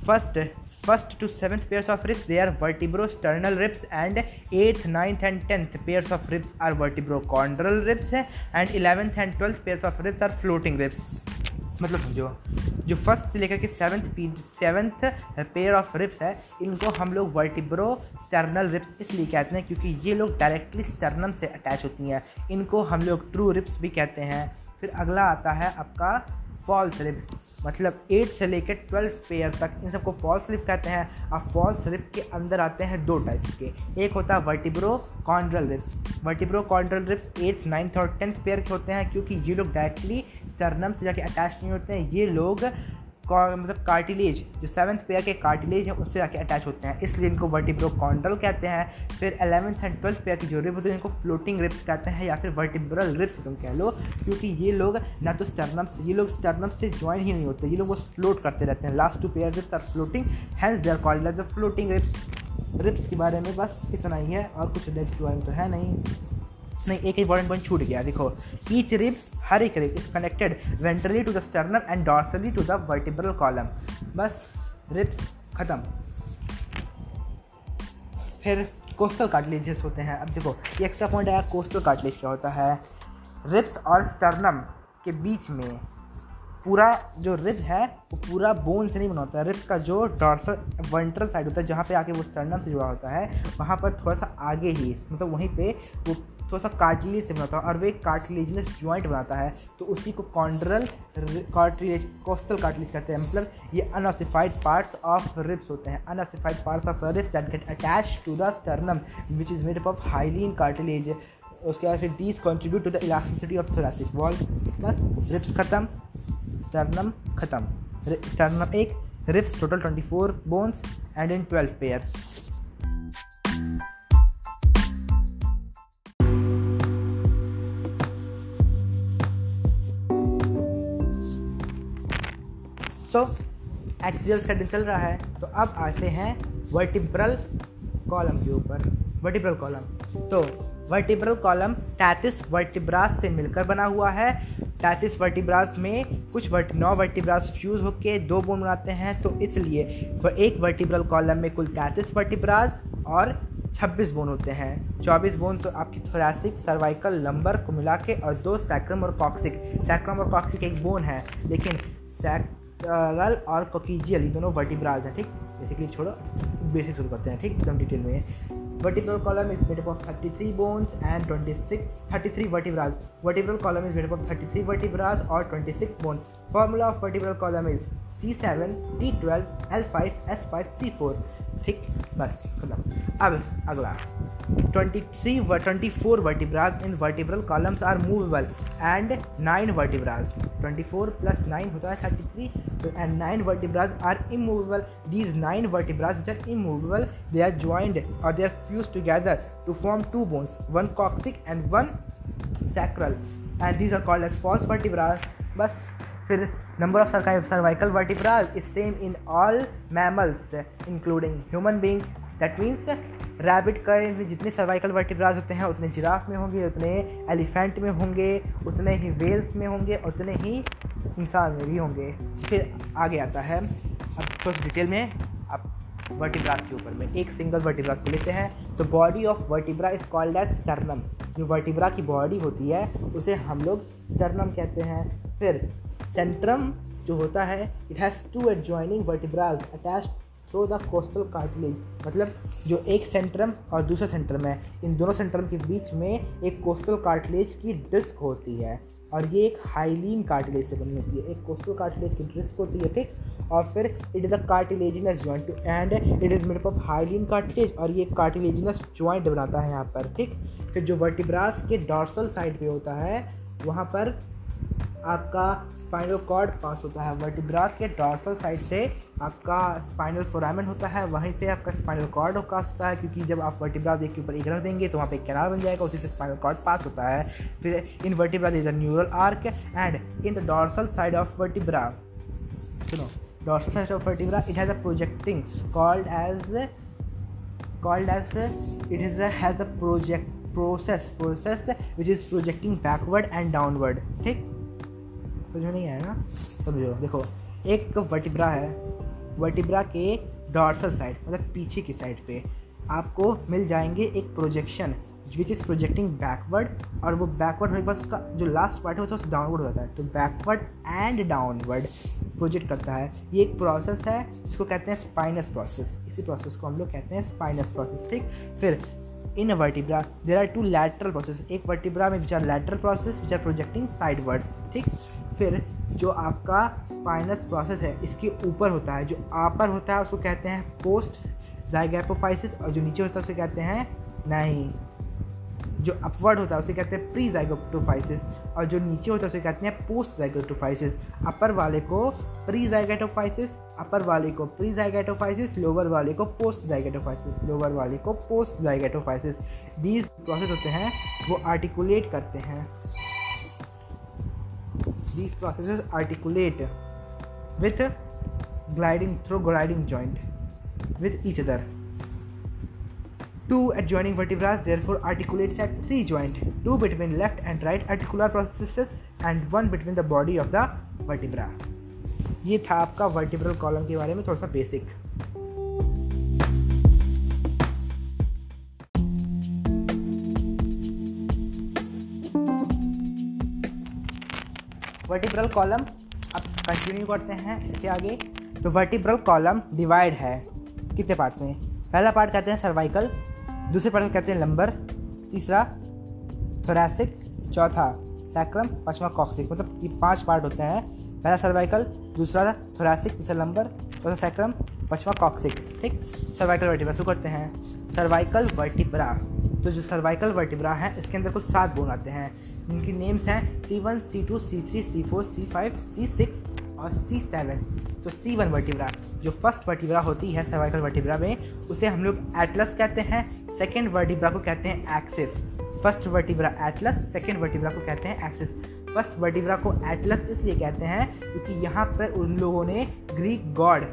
first first to seventh pairs of ribs they are vertebrosternal ribs and eighth ninth and tenth pairs of ribs are vertebrochondral ribs है and eleventh and twelfth pairs of ribs are floating ribs मतलब समझो जो फ़र्स्ट से लेकर के seventh seventh pair of ribs है, इनको हम लोग वर्टिब्रो स्टर्नल रिप्स इसलिए कहते हैं क्योंकि ये लोग डायरेक्टली स्टर्नम से अटैच होती हैं। इनको हम लोग ट्रू रिप्स भी कहते हैं। फिर अगला आता है आपका फॉल्स रिप्स मतलब एट से लेकर ट्वेल्व पेयर तक इन सबको फॉल्स स्लिप कहते हैं। अब फॉल्स स्लिप के अंदर आते हैं दो टाइप के। एक होता है vertebrochondral ribs vertebrochondral ribs eighth ninth और टेंथ पेयर के होते हैं क्योंकि ये लोग डायरेक्टली स्टर्नम से जाके अटैच नहीं होते हैं। ये लोग मतलब कार्टिलेज जो सेवन्थ पेयर के कार्टिलेज है, उससे जाके अटैच होते हैं। इसलिए इनको वर्टिब्रोकॉन्ड्रल कहते हैं, फिर एलेवंथ एंड ट्वेल्थ पेयर की जो रिप होती है, इनको फ्लोटिंग रिप्स कहते हैं, या फिर वर्टिब्रल रिप्स तुम कह लो, क्योंकि ये लोग ना तो स्टर्नम ये लोग स्टर्नम से ज्वाइन ही नहीं होते, ये लोग वो फ्लोट करते रहते हैं। Last two pair ribs are floating hence they are called as the floating ribs ribs के बारे में बस इतना ही है, और कुछ रिप्स के बारे में तो है नहीं। नहीं, एक इंपॉर्टेंट पॉइंट छूट गया, देखो। ईच रिब हर एक rib is connected ventrally to the sternum and dorsally to the vertebral column बस रिब्स ख़त्म। फिर कोस्टल कार्टिलेजेस होते हैं। अब देखो, ये एक्स्ट्रा पॉइंट आया कोस्टल कार्टिलेज क्या होता है? रिप्स और स्टर्नम के बीच में पूरा जो रिब है, वो पूरा बोन से नहीं बना होता है। रिब्स का जो डॉर्सल वेंट्रल साइड होता है, जहाँ पे आके वो स्टर्नम से जुड़ा होता है, वहाँ पर थोड़ा सा आगे ही मतलब वहीं पे वो थोड़ा सा कार्टिलेज से बनाता है और वो एक कार्टिलेजनस ज्वाइंट बनाता है। तो उसी को कॉन्ड्रल कार्टिलेज, कोस्टल कार्टिलेज कहते हैं। मतलब ये अनऑसिफाइड पार्ट्स ऑफ़ रिब्स होते हैं। Unossified parts of ribs that get attach to the sternum which is made up of hyaline cartilage उसके बाद फिर these contribute to the elasticity of thoracic wall बस, रिब्स ख़त्म। स्टर्नम ख़त्म स्टर्नम एक ribs total twenty four bones and in twelve pair तो एक्सियल स्टडी चल रहा है। तो अब आते हैं वर्टिब्रल कॉलम के ऊपर। वर्टिब्रल कॉलम तो वर्टिब्रल कॉलम तैतीस वर्टिब्रास से मिलकर बना हुआ है। तैतीस वर्टिब्रास में कुछ वर्ट नौ वर्टिब्रास फ्यूज होकर दो बोन बनाते हैं तो इसलिए एक वर्टिब्रल कॉलम में कुल तैतीस वर्टिब्रास और 26 बोन होते हैं। 24 बोन तो आपकी थोरासिक सर्वाइकल लंबर को मिला के और दो सैक्रम और कॉक्सिक सैक्रम और कॉक्सिक एक बोन है, लेकिन सैक्रल और कोकीजियल ये दोनों वर्टिब्राज हैं, ठीक? बेसिकली छोड़ो बेसिक शुरू करते हैं ठीक? एकदम डिटेल में vertebral column is made up of 33 bones and 26 33 vertebrae vertebral column is made up of 33 vertebrae और 26 bones formula of vertebral column is C7, D12, L5, S5, C4 ठीक बस खत्म। अब अगला। 23 24 vertebrae in vertebral columns are movable and 9 vertebrae 24 plus 9 होता है 33 and 9 vertebrae are immovable these 9 vertebrae which are immovable they are joined or they are fused together to form two bones one coccyx and one sacral and these are called as false vertebrae बस फिर number of cervical vertebrae is same in all mammals including human beings that means rabbit का जितने सर्वाइकल वर्टिब्राज होते हैं, उतने जिराफ में होंगे, उतने एलिफेंट में होंगे, उतने ही वेल्स में होंगे, उतने ही इंसान में भी होंगे। फिर आगे आता है। अब थोड़ा डिटेल में अब वर्टिब्रास के ऊपर में एक सिंगल वर्टिब्रास को लेते हैं। तो body of vertebra is called as sternum जो वर्टिब्रा की बॉडी होती है, उसे हम लोग स्टर्नम कहते हैं। फिर सेंट्रम जो होता है it has two adjoining vertebrae attach through the costal cartilage मतलब जो एक सेंट्रम और दूसरा सेंट्रम है, इन दोनों सेंट्रम के बीच में एक कोस्टल कार्टिलेज की डिस्क होती है और ये एक हाइलिन कार्टिलेज से बनी होती है। एक कोस्टल कार्टिलेज की डिस्क होती है, ठीक? और फिर it is a cartilaginous joint and it is made of hyaline cartilage और ये कार्टिलेजिनस जॉइंट बनाता है यहाँ पर, ठीक? फिर जो वर्टिब्रास के डॉर्सल साइड पे होता है, वहाँ पर आपका स्पाइनल कॉर्ड पास होता है। वर्टिब्रा के डॉर्सल साइड से आपका स्पाइनल फोरामन होता है। वहीं से आपका स्पाइनल कॉर्ड पास होता है क्योंकि जब आप वर्टिब्रा देख के ऊपर एक रख देंगे तो वहाँ पे कैनाल बन जाएगा उसी से स्पाइनल कॉर्ड पास होता है। फिर in vertebra is a neural arch and in the dorsal side of vertebra सुनो dorsal side of vertebra it has a projecting called as as it is a, has a project process process which is projecting backward and downward ठीक? समझ नहीं आएगा समझो, देखो, एक वर्टिब्रा है वर्टिब्रा के डॉर्सल साइड मतलब पीछे की साइड पे आपको मिल जाएँगे एक projection which is projecting backward और वो बैकवर्ड होने के बाद उसका जो लास्ट पार्ट है, वो डाउनवर्ड हो जाता है। तो बैकवर्ड एंड डाउनवर्ड प्रोजेक्ट करता है। ये एक प्रोसेस है जिसको कहते हैं स्पाइनस प्रोसेस इसी प्रोसेस को हम लोग कहते हैं स्पाइनस प्रोसेस ठीक? फिर, in vertebra there are two lateral process एक वर्टिब्रा में which are lateral process which are projecting sidewards ठीक? फिर जो आपका स्पाइनस प्रोसेस है, इसके ऊपर होता है, जो आपर होता है, उसको कहते हैं पोस्ट जाइगैपोफाइसिस और जो नीचे होता है, उसे कहते हैं नहीं। जो अपवर्ड होता है, उसे कहते हैं प्री जाइगोटोफाइसिस और जो नीचे होता है, उसे कहते हैं पोस्ट जाइगोटोफाइसिस अपर वाले को प्री जाइगोटोफाइसिस अपर वाले को प्री जाइगोटोफाइसिस लोअर वाले को पोस्ट जाइगोटोफाइसिस लोअर वाले को पोस्ट जाइगोटोफाइसिस दीज प्रोसेस होते हैं, वो आर्टिकुलेट करते हैं। These processes articulate with gliding through gliding joint with each other Two adjoining vertebrae therefore articulates at three joint, two between left and right articular processes and one between the body of the vertebra. ये था आपका वर्टिब्रल कॉलम के बारे में थोड़ा सा बेसिक वर्टिब्रल कॉलम अब कंटिन्यू करते हैं इसके आगे। तो वर्टिब्रल कॉलम डिवाइड है, कितने पार्ट्स में? पहला पार्ट कहते हैं सर्वाइकल दूसरे पार्ट को कहते हैं लंबर तीसरा थोरैसिक चौथा सैक्रम पांचवा कॉक्सिक मतलब ये पाँच पार्ट होते हैं। पहला सर्वाइकल दूसरा थोरैसिक तीसरा लंबर चौथा सैक्रम पांचवा कॉक्सिक ठीक? सर्वाइकल वर्टिब्रा शुरू करते हैं। सर्वाइकल वर्टिब्रा तो जो सर्वाइकल वर्टिब्रा है, इसके अंदर कुल सात बोन आते हैं। जिनकी नेम्स हैं C one C two C three C four C five C six और सी सेवन तो सी वन वर्टिब्रा जो फ़र्स्ट वर्टिब्रा होती है सर्वाइकल वर्टिब्रा में, उसे हम लोग एटलस कहते हैं सेकेंड वर्टिब्रा को कहते हैं axis first vertebra atlas second vertebra को कहते हैं एक्सिस फ़र्स्ट वर्टिब्रा को एटलस इसलिए कहते हैं, क्योंकि यहाँ पर उन लोगों ने ग्रीक गॉड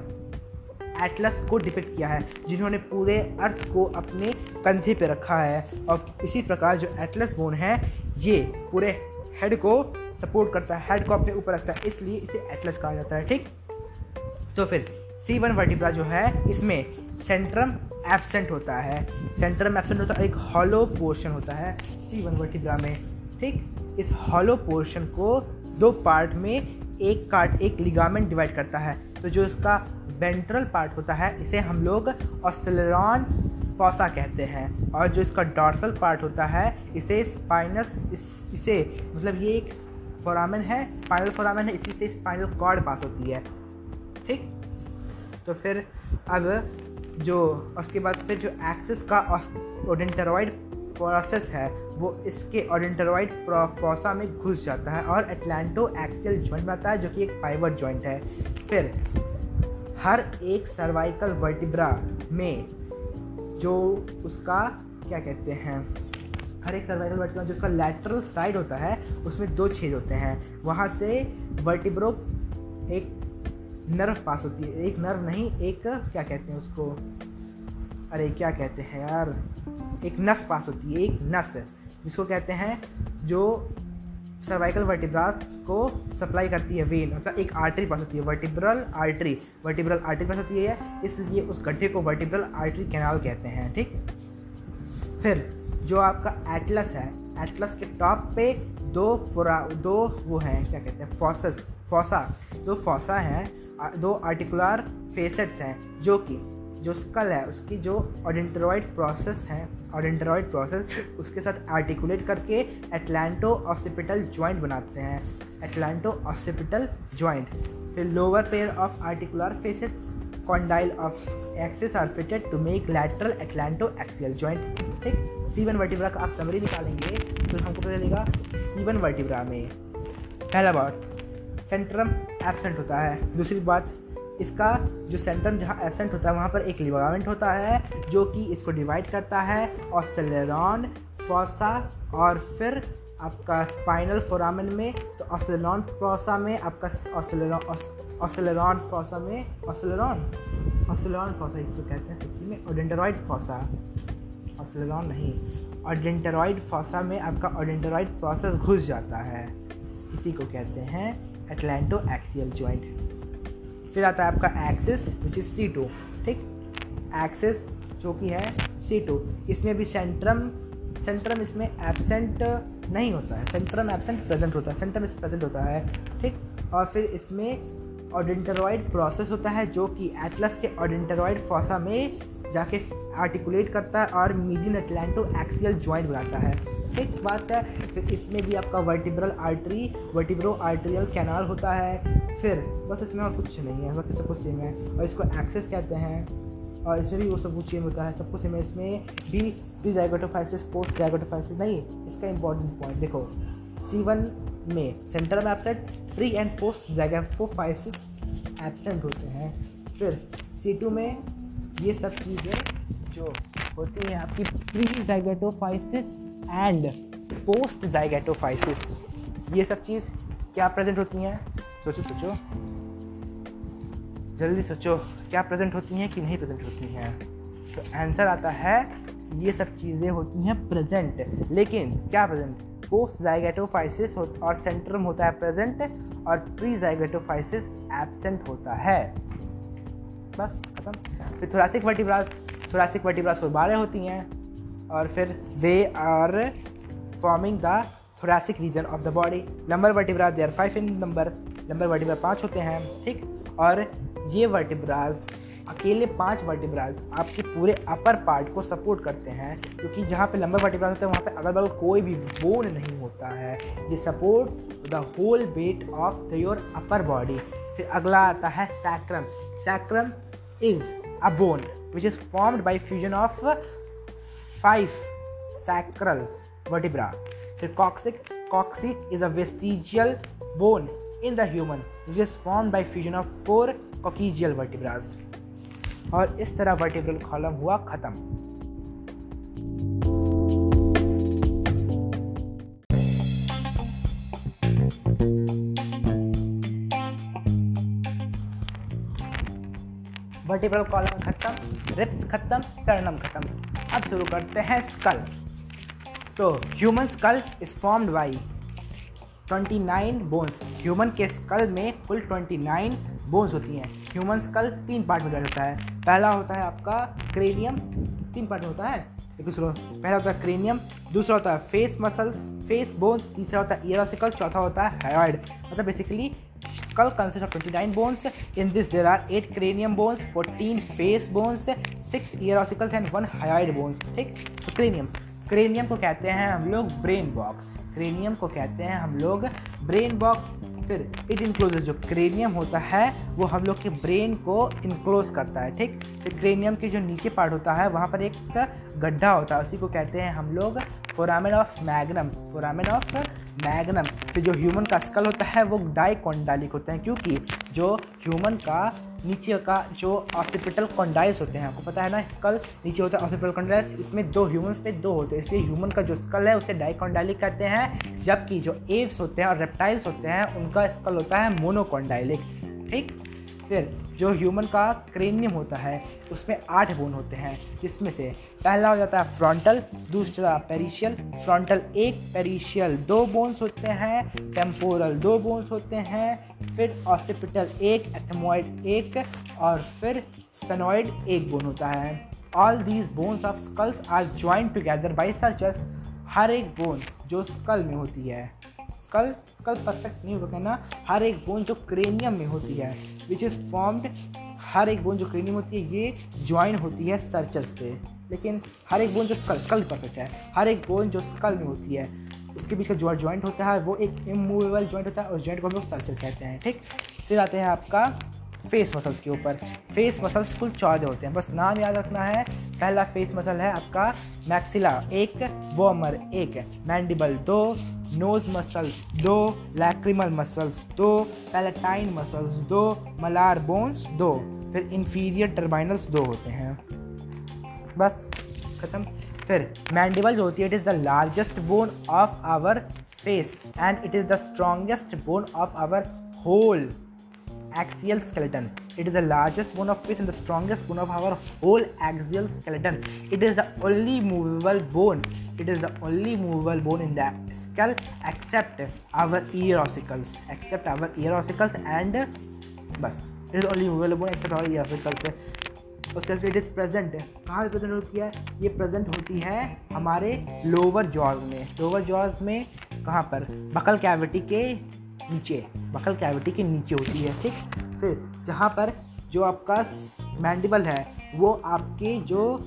एटलस को डिपिक्ट किया है, जिन्होंने पूरे अर्थ को अपने कंधे पे रखा है। और इसी प्रकार जो एटलस बोन है, ये पूरे हेड को सपोर्ट करता है, हेड को अपने ऊपर रखता है, इसलिए इसे एटलस कहा जाता है, ठीक? तो फिर सी वन वर्टिब्रा जो है, इसमें सेंट्रम एबसेंट होता है। सेंट्रम एबसेंट होता है, एक हॉलो पोर्शन होता है सी वन वर्टिब्रा में, ठीक? इस हॉलो पोर्शन को दो पार्ट में एक काट एक लिगामेंट डिवाइड करता है। तो जो इसका वेंट्रल पार्ट होता है इसे हम लोग ऑस्टलरॉन पौसा कहते हैं। और जो इसका डॉर्सल पार्ट होता है इसे स्पाइनस इस, इसे मतलब ये एक फोरामन है स्पाइनल फोरामन है इसी से स्पाइनल कॉर्ड पास होती है। ठीक? तो फिर अब जो उसके बाद फिर जो एक्सिस का ओडेंटरॉइड प्रोसेस है वो इसके ओडेंटरॉइड प्रोफोसा में घुस जाता है और एटलांटो एक्सियल जॉइंट बनाता है जो कि एक फाइबर जॉइंट है। फिर हर एक सर्वाइकल वर्टिब्रा में जो उसका, क्या कहते हैं, हर एक सर्वाइकल वर्टिब्रा जो उसका लैटरल साइड होता है, उसमें दो छेद होते हैं। वहाँ से वर्टिब्रो एक नर्व पास होती है। एक नर्व नहीं, एक, क्या कहते हैं उसको? अरे, क्या कहते हैं यार? एक नस पास होती है, एक नस, जिसको कहते हैं जो सर्वाइकल वर्टिब्रास को सप्लाई करती है वेन मतलब एक आर्टरी पास होती है vertebral artery vertebral artery pass होती है, इसलिए उस गड्ढे को वर्टिब्रल आर्टरी कैनाल कहते हैं, ठीक? फिर, जो आपका एटलस है एटलस के टॉप पे दो फोरा दो वो हैं, क्या कहते हैं फॉसस फॉसा दो फॉसा हैं दो आर्टिकुलर फेसेट्स हैं, जो कि जो स्कल है, उसकी जो ऑडेंटरॉइड प्रोसेस है ऑडेंटरॉइड प्रोसेस उसके साथ आर्टिकुलेट करके एटलांटो ऑसिपिटल जॉइंट बनाते हैं। एटलांटो ऑसिपिटल जॉइंट फिर lower pair of articular faces condyle of axis are fitted to make lateral atlanto axial joint ठीक? सी वन वर्टिब्रा का आप समरी निकालेंगे तो हमको पता चलेगा सी वन वर्टिब्रा में, पहला बात सेंट्रम एबसेंट होता है, दूसरी बात इसका जो सेंट्रम जहाँ एबसेंट होता है, वहाँ पर एक लिगामेंट होता है, जो कि इसको डिवाइड करता है, और सेलेरॉन फोसा और फिर आपका स्पाइनल फोरामन में तो ऑस्लेरॉन फोसा में आपका ऑस्लेरॉन फोसा में ऑस्लेरॉन ऑस्लेरॉन फोसा इसको कहते हैं सच्ची में ओडेंटरॉइड फोसा ऑस्लेरॉन नहीं ऑडेंटरॉइड फोसा में आपका ऑडेंटरॉइड प्रोसेस घुस जाता है। इसी को कहते हैं एटलांटो एक्सियल ज्वाइंट फिर आता है आपका axis which is C two ठीक? एक्सिस जो कि है सी टू इसमें भी सेंट्रम सेंट्रम इसमें एबसेंट नहीं होता है। सेंट्रम एबसेंट प्रेजेंट होता है। सेंट्रम इस प्रेजेंट होता है, ठीक? और फिर इसमें ऑडेंटरॉइड प्रोसेस होता है, जो कि एटलस के ऑडेंटरॉइड फॉसा में जाके आर्टिकुलेट करता है और मीडियन एटलांटो एक्सियल ज्वाइंट बनाता है। एक बात है, फिर इसमें भी आपका vertebral artery vertebroarterial canal होता है। फिर बस इसमें और कुछ नहीं है बाकी सब कुछ सेम है। और इसको एक्सेस कहते हैं। और इसमें भी वो सब कुछ सेम होता है, सब कुछ सेम है। इसमें भी प्री जाइगोटोफाइसिस पोस्ट जाइगोटोफाइसिस नहीं, इसका इंपॉर्टेंट पॉइंट देखो। सी वन में central absent pre and post zygapophysis absent होते हैं। फिर सी टू में ये सब चीज़ें जो होती हैं आपकी pre zygapophysis and post zygapophysis ये सब चीज़ क्या प्रेजेंट होती हैं? सोचो सोचो। जल्दी सोचो, क्या प्रेजेंट होती हैं कि नहीं प्रेजेंट होती हैं? तो आंसर आता है, ये सब चीज़ें होती हैं प्रेजेंट लेकिन क्या प्रेजेंट पोस्ट जाइगेटोफाइसिस और सेंट्रम होता है प्रेजेंट और प्री जाइगेटोफाइसिस एबसेंट होता है। बस, खत्म। फिर थोरासिक वर्टिब्रास थोरासिक वर्टिब्रास को बारह होती हैं। और फिर they are forming the thoracic region of the body lumbar vertebra they are five in number lumbar vertebra पाँच होते हैं, ठीक? और ये वर्टिब्राज अकेले पाँच वर्टिब्राज आपके पूरे अपर पार्ट को सपोर्ट करते हैं, क्योंकि जहाँ पे लंबर वर्टिब्राज होते हैं, वहाँ पे अगल बगल कोई भी बोन नहीं होता है। ये support the whole weight of the your upper body फिर अगला आता है sacrum sacrum is a bone which is formed by fusion of five sacral vertebra ट्रिकॉक्सिक coccyx is a vestigial bone in the human which is form by fusion of four coccygeal vertebrae और इस तरह वर्टिब्रल कॉलम हुआ खत्म। वर्टिब्रल कॉलम खत्म रिप्स खत्म स्टर्नम खत्म। अब शुरू करते हैं स्कल तो human skull is formed by 29 bones human के स्कल में कुल 29 बोन्स होती हैं. ह्यूमन स्कल तीन पार्ट में होता है. पहला होता है आपका क्रेनियम तीन पार्ट में होता है. दूसरा, पहला होता है क्रेनियम दूसरा होता है फेस मसल्स फेस बोन तीसरा होता है ईयरोसिकल चौथा होता है हाइड मतलब basically skull consists of 29 bones. In this, there are 8 cranium bones, 14 face bones, 6 ear ossicles and 1 hyoid bones. ठीक तो cranium क्रेनियम को कहते हैं हम लोग ब्रेन बॉक्स क्रेनियम को कहते हैं हम लोग ब्रेन बॉक्स फिर इट इनक्लोज जो क्रेनियम होता है, वो हम लोग के ब्रेन को इनक्लोज करता है, ठीक? तो क्रेनियम के जो नीचे पार्ट होता है, वहाँ पर एक गड्ढा होता है, उसी को कहते हैं हम लोग foramen of magnum foramen of magnum फिर जो ह्यूमन का स्कल होता है, वो डाइकोंडालिक होते हैं, क्योंकि जो ह्यूमन का नीचे का जो ऑसिपिटल कॉन्डाइल्स होते हैं, आपको पता है ना स्कल नीचे होता है ऑसिपिटल कॉन्डाइल्स इसमें दो ह्यूमंस पे दो होते हैं, इसलिए ह्यूमन का जो स्कल है, उसे डाइकॉन्डाइलिक कहते हैं, जबकि जो एव्स होते हैं और रेप्टाइल्स होते हैं, उनका स्कल होता है मोनोकॉन्डाइलिक ठीक? फिर जो ह्यूमन का क्रेनियम होता है, उसमें आठ बोन होते हैं, जिसमें से पहला हो जाता है फ्रंटल दूसरा पेरिशियल फ्रंटल एक पेरिशियल दो बोन्स होते हैं टेम्पोरल दो बोन्स होते हैं, फिर ऑस्टिपिटल एक एथमोइड एक, और फिर स्पेनॉइड एक बोन होता है। All these bones of skulls are joint together by sutures हर एक बोन जो स्कल में होती है। स्कल स्कल परफेक्ट नहीं होगा ना। हर एक बोन जो क्रेनियम में होती है विच इज़ फॉर्म्ड हर एक बोन जो क्रेनियम होती है, ये ज्वाइन होती है सर्चर से। लेकिन हर एक बोन जो स्कल स्कल परफेक्ट है, हर एक बोन जो स्कल में होती है, उसके बीच का जो जॉइंट होता है, वो एक इमूवेबल ज्वाइंट होता है, और जॉइंट को हम लोग सर्चर कहते हैं, ठीक? फिर आते हैं आपका फेस मसल्स के ऊपर। फेस मसल्स कुल चौदह होते हैं। बस नाम याद रखना है, पहला फेस मसल है आपका मैक्सिला एक वॉमर एक मैंडिबल दो नोज़ मसल्स दो लैक्रिमल मसल्स दो पैलेटाइन मसल्स दो मलार बोन्स दो फिर इंफीरियर टर्बाइनल्स दो होते हैं। बस ख़त्म। फिर मैंडिबल जो होती है it is the largest bone of our face and it is the strongest bone of our whole axial skeleton. It is the largest bone of fish and the strongest bone of our whole axial skeleton. It is the only movable bone. It is the only movable bone in the skull except our ear ossicles. Except our ear ossicles and बस it is only movable bone except our ear ossicles. उसके बाद इट इज़ प्रेजेंट कहाँ प्रेजेंट होती है ये प्रेजेंट होती है हमारे लोअर जॉज में लोअर जॉज में कहाँ पर बकल कैविटी के नीचे बकल कैविटी के नीचे होती है, ठीक? फिर जहाँ पर जो आपका मैंडिबल है, वो आपके जो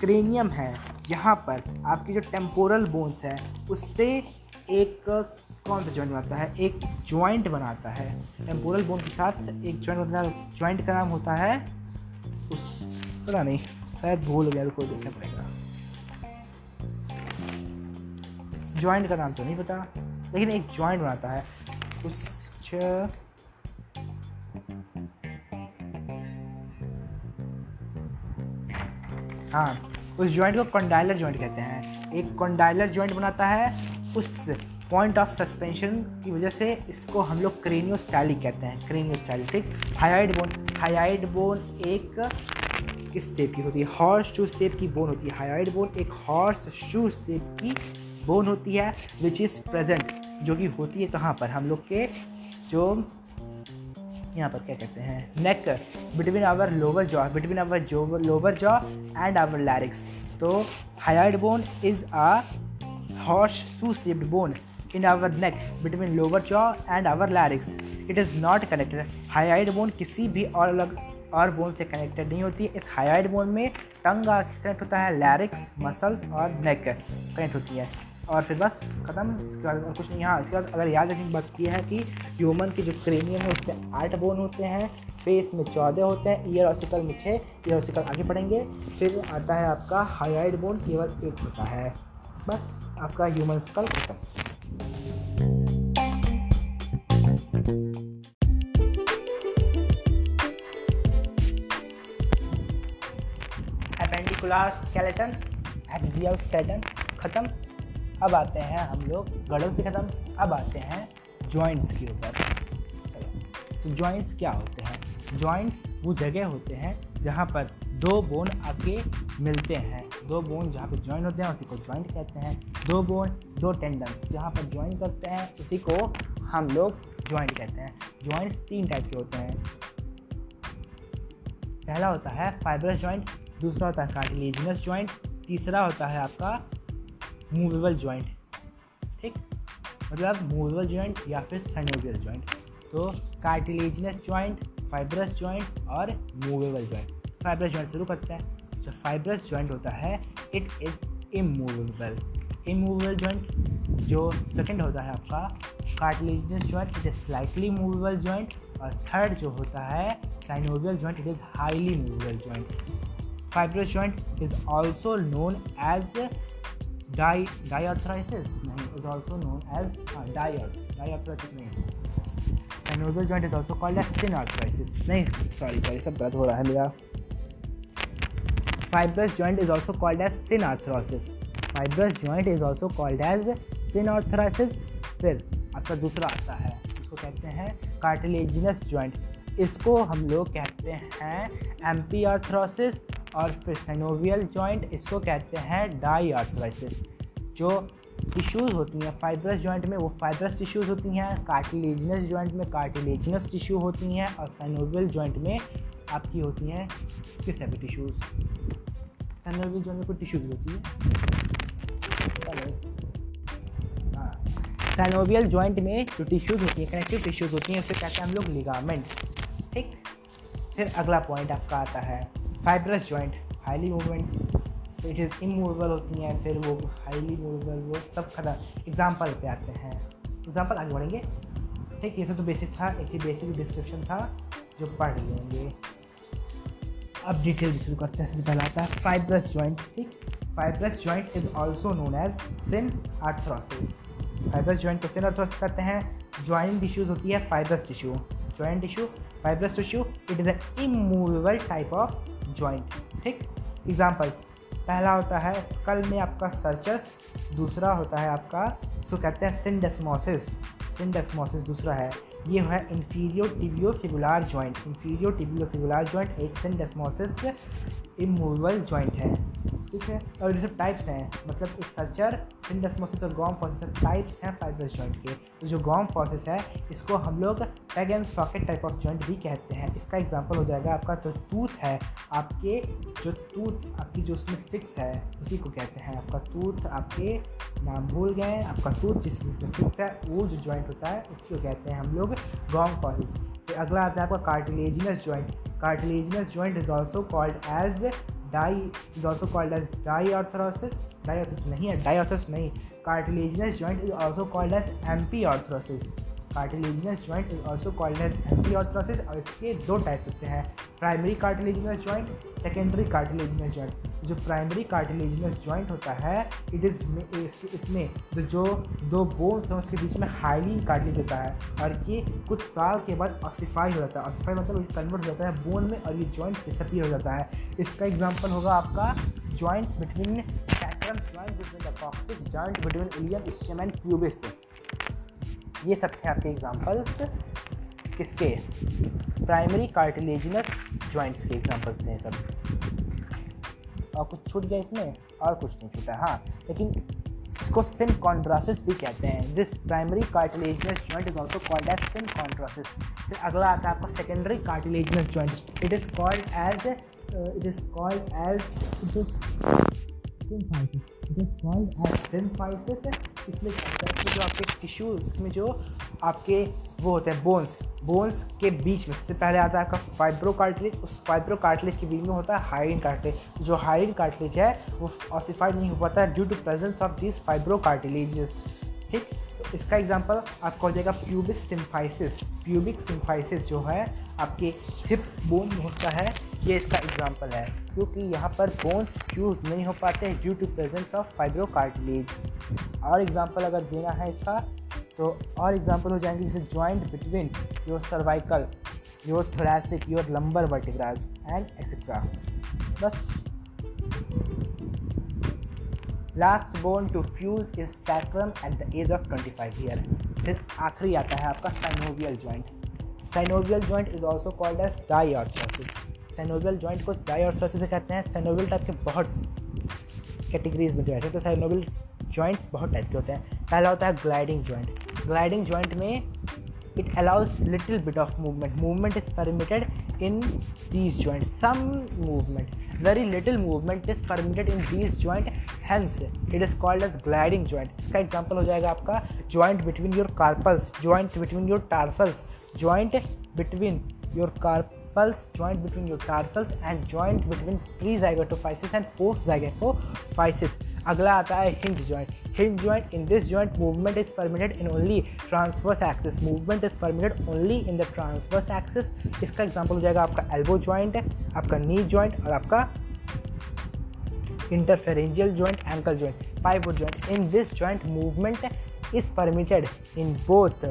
क्रेनियम है, यहाँ पर आपके जो टेम्पोरल बोन्स है, उससे एक, कौन सा जॉइंट बनाता है? एक जॉइंट बनाता है। टेम्पोरल बोन के साथ एक जॉइंट है। जॉइंट का नाम होता है, उस, पता नहीं, शायद भूल गया को देखना पड़ेगा। जॉइंट का नाम तो नहीं पता, लेकिन एक जॉइंट बनाता है। कुछ हाँ उस जॉइंट को कंडाइलर जॉइंट कहते हैं। एक कंडाइलर जॉइंट बनाता है, उस पॉइंट ऑफ़ सस्पेंशन की वजह से इसको हम लोग क्रेनियोस्टैलिक कहते हैं। क्रेनियो क्रेनियोस्टैलिक ठीक? हाइड बोन हाइड बोन एक किस शेप की होती है? हॉर्स शू शेप की बोन होती है। हाइड बोन एक हॉर्स शू शेप की बोन होती है विच इज़ प्रेजेंट जो कि होती है कहाँ पर? हम लोग के जो यहाँ पर क्या कहते हैं? Neck between our lower jaw between our जो lower jaw and our larynx तो hyoid bone is a horse shoe shaped bone in our neck between lower jaw and our larynx it is not connected hyoid bone किसी भी और अलग और बोन से कनेक्टेड नहीं होती है। इस हाइड बोन में टंग कनेक्ट होता है लैरिक्स मसल्स और नेक कनेक्ट होती है। और फिर बस ख़त्म। इसके बाद और कुछ नहीं हाँ इसके बाद अगर याद रखने की बात ये है कि ह्यूमन की जो क्रेनियम है, उसमें आठ बोन होते हैं फेस में चौदह होते हैं ईयर ऑसिकल में छः ईयर ऑसिकल आगे पढ़ेंगे फिर आता है आपका हाइड बोन केवल एक होता है। बस, आपका ह्यूमन स्कल खत्म। एपेंडिकुलर स्केलेटन एक्सियल स्केलेटन ख़त्म। अब आते हैं हम लोग गढ़ों से ख़त्म। अब आते हैं जॉइंट्स के ऊपर। तो जॉइंट्स क्या होते हैं? जॉइंट्स वो जगह होते हैं जहाँ पर दो बोन आके मिलते हैं। दो बोन जहाँ पर ज्वाइन होते हैं, उसी को जॉइंट कहते हैं। दो बोन दो टेंडन्स जहाँ पर ज्वाइन करते हैं, उसी को हम लोग जॉइंट कहते हैं। जॉइंट्स तीन टाइप के होते हैं। पहला होता है फाइबरस जॉइंट दूसरा होता है कार्टिलेजिनस जॉइंट तीसरा होता है आपका मूवेबल जॉइंट ठीक? मतलब मूवेबल जॉइंट या फिर सनोवियल जॉइंट तो कार्टिलेजनस जॉइंट फाइब्रस जॉइंट और मूवेबल जॉइंट फाइब्रस जॉइंट शुरू करते हैं। जो फाइब्रस जॉइंट होता है it is immovable immovable joint जो सेकंड होता है आपका cartilaginous joint it is slightly movable joint और थर्ड जो होता है synovial joint it is highly movable joint fibrous joint is also known as डाई डाइथराइसिस नहीं इज़ ऑल्सो नोन एज डाइथ नहीं। एनोजल joint is also called as synarthrosis नहीं। सॉरी सॉरी सब गलत हो रहा है मेरा। Fibrous joint is also called as synarthrosis fibrous joint is also called as synarthrosis फिर आपका दूसरा आता है, इसको कहते हैं कार्टिलेजिनस जॉइंट इसको हम लोग कहते हैं एम पी और फिर सेनोवियल जॉइंट इसको कहते हैं डाई आर्थराइसिस जो टिश्यूज़ होती हैं फाइब्रस जॉइंट में वो फाइब्रस टिश्यूज़ होती हैं कार्टिलेजिनस जॉइंट में कार्टिलेजिनस टिश्यू होती हैं और सेनोवियल जॉइंट में आपकी होती हैं किस टाइप टिश्यूज़ सेनोवियल जॉइंट में कोई टिश्यूज़ होती है? हाँ। सैनोवियल जॉइंट में जो टिश्यूज़ होती हैं कनेक्टिव टिश्यूज़ होती हैं, उसे कहते हैं हम लोग लिगामेंट ठीक? फिर अगला पॉइंट आपका आता है। Fibrous joint highly movement it is immovable होती हैं, फिर वो हाईली मूवेबल वो सब खत्म एग्ज़ाम्पल पे आते हैं। एग्ज़ाम्पल आगे बढ़ेंगे। ठीक, ये सब तो बेसिक था, एक ही बेसिक डिस्क्रिप्शन था, जो पढ़ लेंगे अब डिटेल शुरू करते हैं, सबसे पहला आता है फाइब्रस जॉइंट ठीक? Fibrous joint is also known as synarthrosis fibrous joint को सिन आर्थ्रोसिस कहते हैं। ज्वाइंट टिश्यूज होती है fibrous tissue joint tissue fibrous tissue it is an immovable type of joint ठीक? एग्जाम्पल्स पहला होता है स्कल में आपका सर्चस दूसरा होता है आपका, इसको कहते हैं सिंडस्मोसिस सिंडस्मोसिस दूसरा है। ये है इंफीरियो टिबियो फिबुलार जॉइंट इंफीरियो टिबियो फिबुलार जॉइंट एक सिंडस्मोसिस इमूवेबल जॉइंट है। ठीक है? और जैसे टाइप्स हैं मतलब एक सर्चर सिंडस्मोसिस और गॉम फॉसिस टाइप्स हैं फाइब्रस जॉइंट के। तो जो गॉम फॉसिस है, इसको हम लोग peg and socket type of joint भी कहते हैं। इसका एग्ज़ाम्पल हो जाएगा आपका जो टूथ है, आपके जो टूथ आपकी जो उसमें फिक्स है, उसी को कहते हैं। आपका टूथ आपके नाम भूल गए आपका टूथ जिस जिसमें फिक्स है, वो जो जॉइंट होता है, उसको कहते हैं हम लोग गॉम फॉसिस। फिर अगला आता है आपका cartilaginous joint cartilaginous joint is also called as di, is also called as diarthrosis डायोथिस नहीं है डायोथिस नहीं। Cartilaginous joint is also called as M P orthosis cartilaginous joint is also called as एम्पीऑर्थ्रोसिस और इसके दो टाइप्स होते हैं primary cartilaginous joint secondary cartilaginous joint जो प्राइमरी कार्टिलेजिनस जॉइंट होता है इट इज़ इसमें जो जो दो बोन्स हैं, उसके बीच में हाईली कार्टिलेज होता है। और ये कुछ साल के बाद ऑसिफाई हो जाता है। ऑसिफाई मतलब कन्वर्ट हो जाता है बोन में और ये जॉइंट डिसअपियर हो जाता है। इसका एग्ज़ाम्पल होगा आपका joints between sacrum joint between the coccyx joint between ilium ischium and pubis ये सब थे आपके एग्जांपल्स किसके? प्राइमरी कार्टिलेजिनस जॉइंट्स के एग्जांपल्स थे सब। और कुछ छूट गया इसमें? और कुछ नहीं छूटा हाँ। लेकिन इसको सिन कॉन्ट्रासिस भी कहते हैं। This primary cartilaginous joint is also called as synchondrosis फिर अगला आता है आपका secondary cartilaginous joint it is called as it is called as it is called as इसमें जो आपके टिश्यू इसमें जो आपके वो होते हैं बोन्स बोन्स के बीच में, सबसे पहले आता है आपका फाइब्रो कार्टिलेज उस फाइब्रो कार्टिलेज के बीच में होता है हाइडिन कार्टिलेज जो हाइडिन कार्टिलेज है, वो ऑसिफाइड नहीं हो पाता है due to presence of this fibro cartilage ठीक? तो इसका एग्जांपल आपका हो जाएगा प्यूबिक सिम्फाइसिस प्यूबिक सिम्फाइसिस जो है, आपके हिप बोन होता है ये इसका एग्जांपल है, क्योंकि यहाँ पर बोन्स फ्यूज नहीं हो पाते हैं due to presence of fibro cartilage और एग्जांपल अगर देना है इसका तो और एग्जांपल हो जाएँगे जैसे joint between your cervical your thoracic your lumbar vertebrae and etcetera बस। Last bone to fuse is sacrum at the age of 25 year फिर आखिरी आता है आपका synovial joint synovial joint is also called as diarthrosis synovial joint को जाय और स्वस्थ भी कहते हैं। सैनोवल टाइप के बहुत कैटेगरीज में जो हैं। तो सैनोवियल जॉइंट्स बहुत टाइप के होते हैं। पहला होता है ग्लाइडिंग जॉइंट ग्लाइडिंग जॉइंट में it allows little bit of movement movement is permitted in these joint some movement very little movement is permitted in these joint hence it is called as gliding joint इसका एग्ज़ाम्पल हो जाएगा आपका joint between your carpals joint between your tarsals joint between your carp carpals joint between your tarsals and joint between pre-zygotophysis and post-zygotophysis अगला आता है hinge joint hinge joint in this joint movement is permitted in only transverse axis movement is permitted only in the transverse axis इसका एग्ज़ाम्पल हो जाएगा आपका एल्बो जॉइंट आपका नी जॉइंट और आपका interphalangeal joint ankle joint pivot joint in this joint movement is permitted in both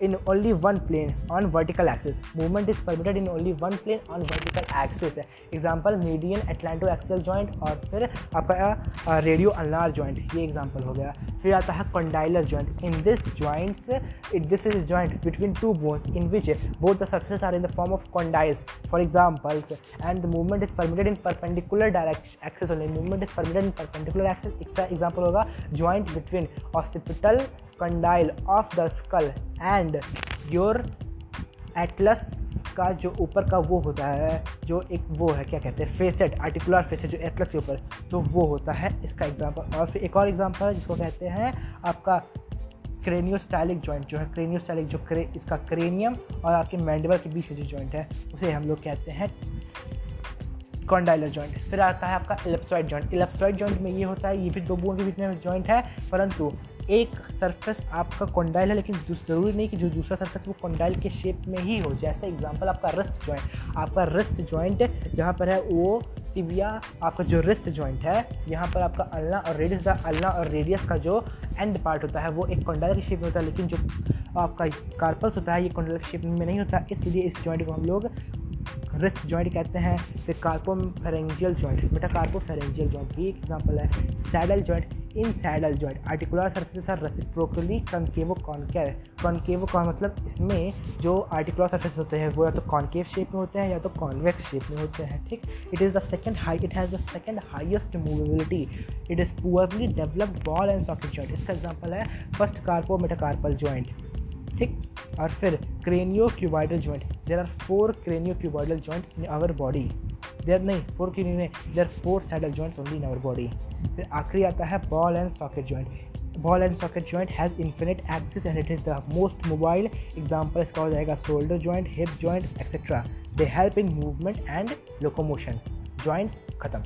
in only one plane on vertical axis movement is permitted in only one plane on vertical axis example median atlantoaxial joint और फिर आपका रेडियो अल्नार जॉइंट ये एग्जांपल हो गया फिर आता है condylar joint in this joints it this is joint between two bones in which both the surfaces are in the form of condyles for examples and the movement is permitted in perpendicular direction axis only movement is permitted in perpendicular axis example होगा joint between occipital condyle of the skull and your atlas का जो ऊपर का वो होता है जो एक वो है क्या कहते हैं फेसेट आर्टिकुलर फेसेट जो एटलस के ऊपर तो वो होता है इसका एग्जांपल और फिर एक और एग्जांपल है जिसको कहते हैं आपका क्रेनियोस्टाइलिक जॉइंट जो है क्रेनियोस्टाइलिक जो क्रे, इसका क्रेनियम और आपके मैंडिबल के बीच में जो जॉइंट है उसे हम लोग कहते हैं कॉन्डाइलर जॉइंट फिर आता है आपका इलेप्सॉइड जॉइंट इलेप्सॉइड जॉइंट में ये होता है ये भी दो बोन के बीच में जॉइंट है परंतु एक सरफेस आपका कॉन्डाइल है, लेकिन ज़रूरी नहीं कि जो दूसरा सरफेस वो कॉन्डाइल के शेप में ही हो। जैसे एग्जांपल आपका रिस्ट जॉइंट आपका रिस्ट जॉइंट जहाँ पर है वो टिबिया आपका जो रिस्ट जॉइंट है, यहाँ पर आपका अल्ना और रेडियस का अल्ना और रेडियस का जो एंड पार्ट होता है, वो एक कॉन्डाइल के शेप में होता है, लेकिन जो आपका कार्पल्स होता है, ये कॉन्डाइल के शेप में नहीं होता। इसलिए इस जॉइंट को हम लोग रिस्ट जॉइंट कहते हैं, फिर कार्पो कार्पोफेरेंजियल जॉइंट मेटाकार्पोफेरेंजियल जॉइंट भी एक एग्जांपल है। Saddle joint in saddle joint articular surface are reciprocally concavo concave concave con मतलब इसमें जो आर्टिकुलर सर्फेस होते हैं, वो या तो कॉन्केव शेप में होते हैं या तो कॉन्वेक्स शेप में होते हैं, ठीक? It is the second high it has the second highest movability it is poorly developed ball and socket joint इसका एग्ज़ाम्पल है फ़र्स्ट कार्पो मेटाकार्पल जॉइंट ठीक? और फिर cranio cuboidal joint there are four cranio cuboidal joint in our body there नहीं फोर क्रेनियो नहीं there are four saddle joints only in our body फिर आखिरी आता है ball and socket joint ball and socket joint has infinite axis and it is the most mobile example इसका हो जाएगा shoulder joint hip joint etcetera they help in movement and locomotion joints खत्म.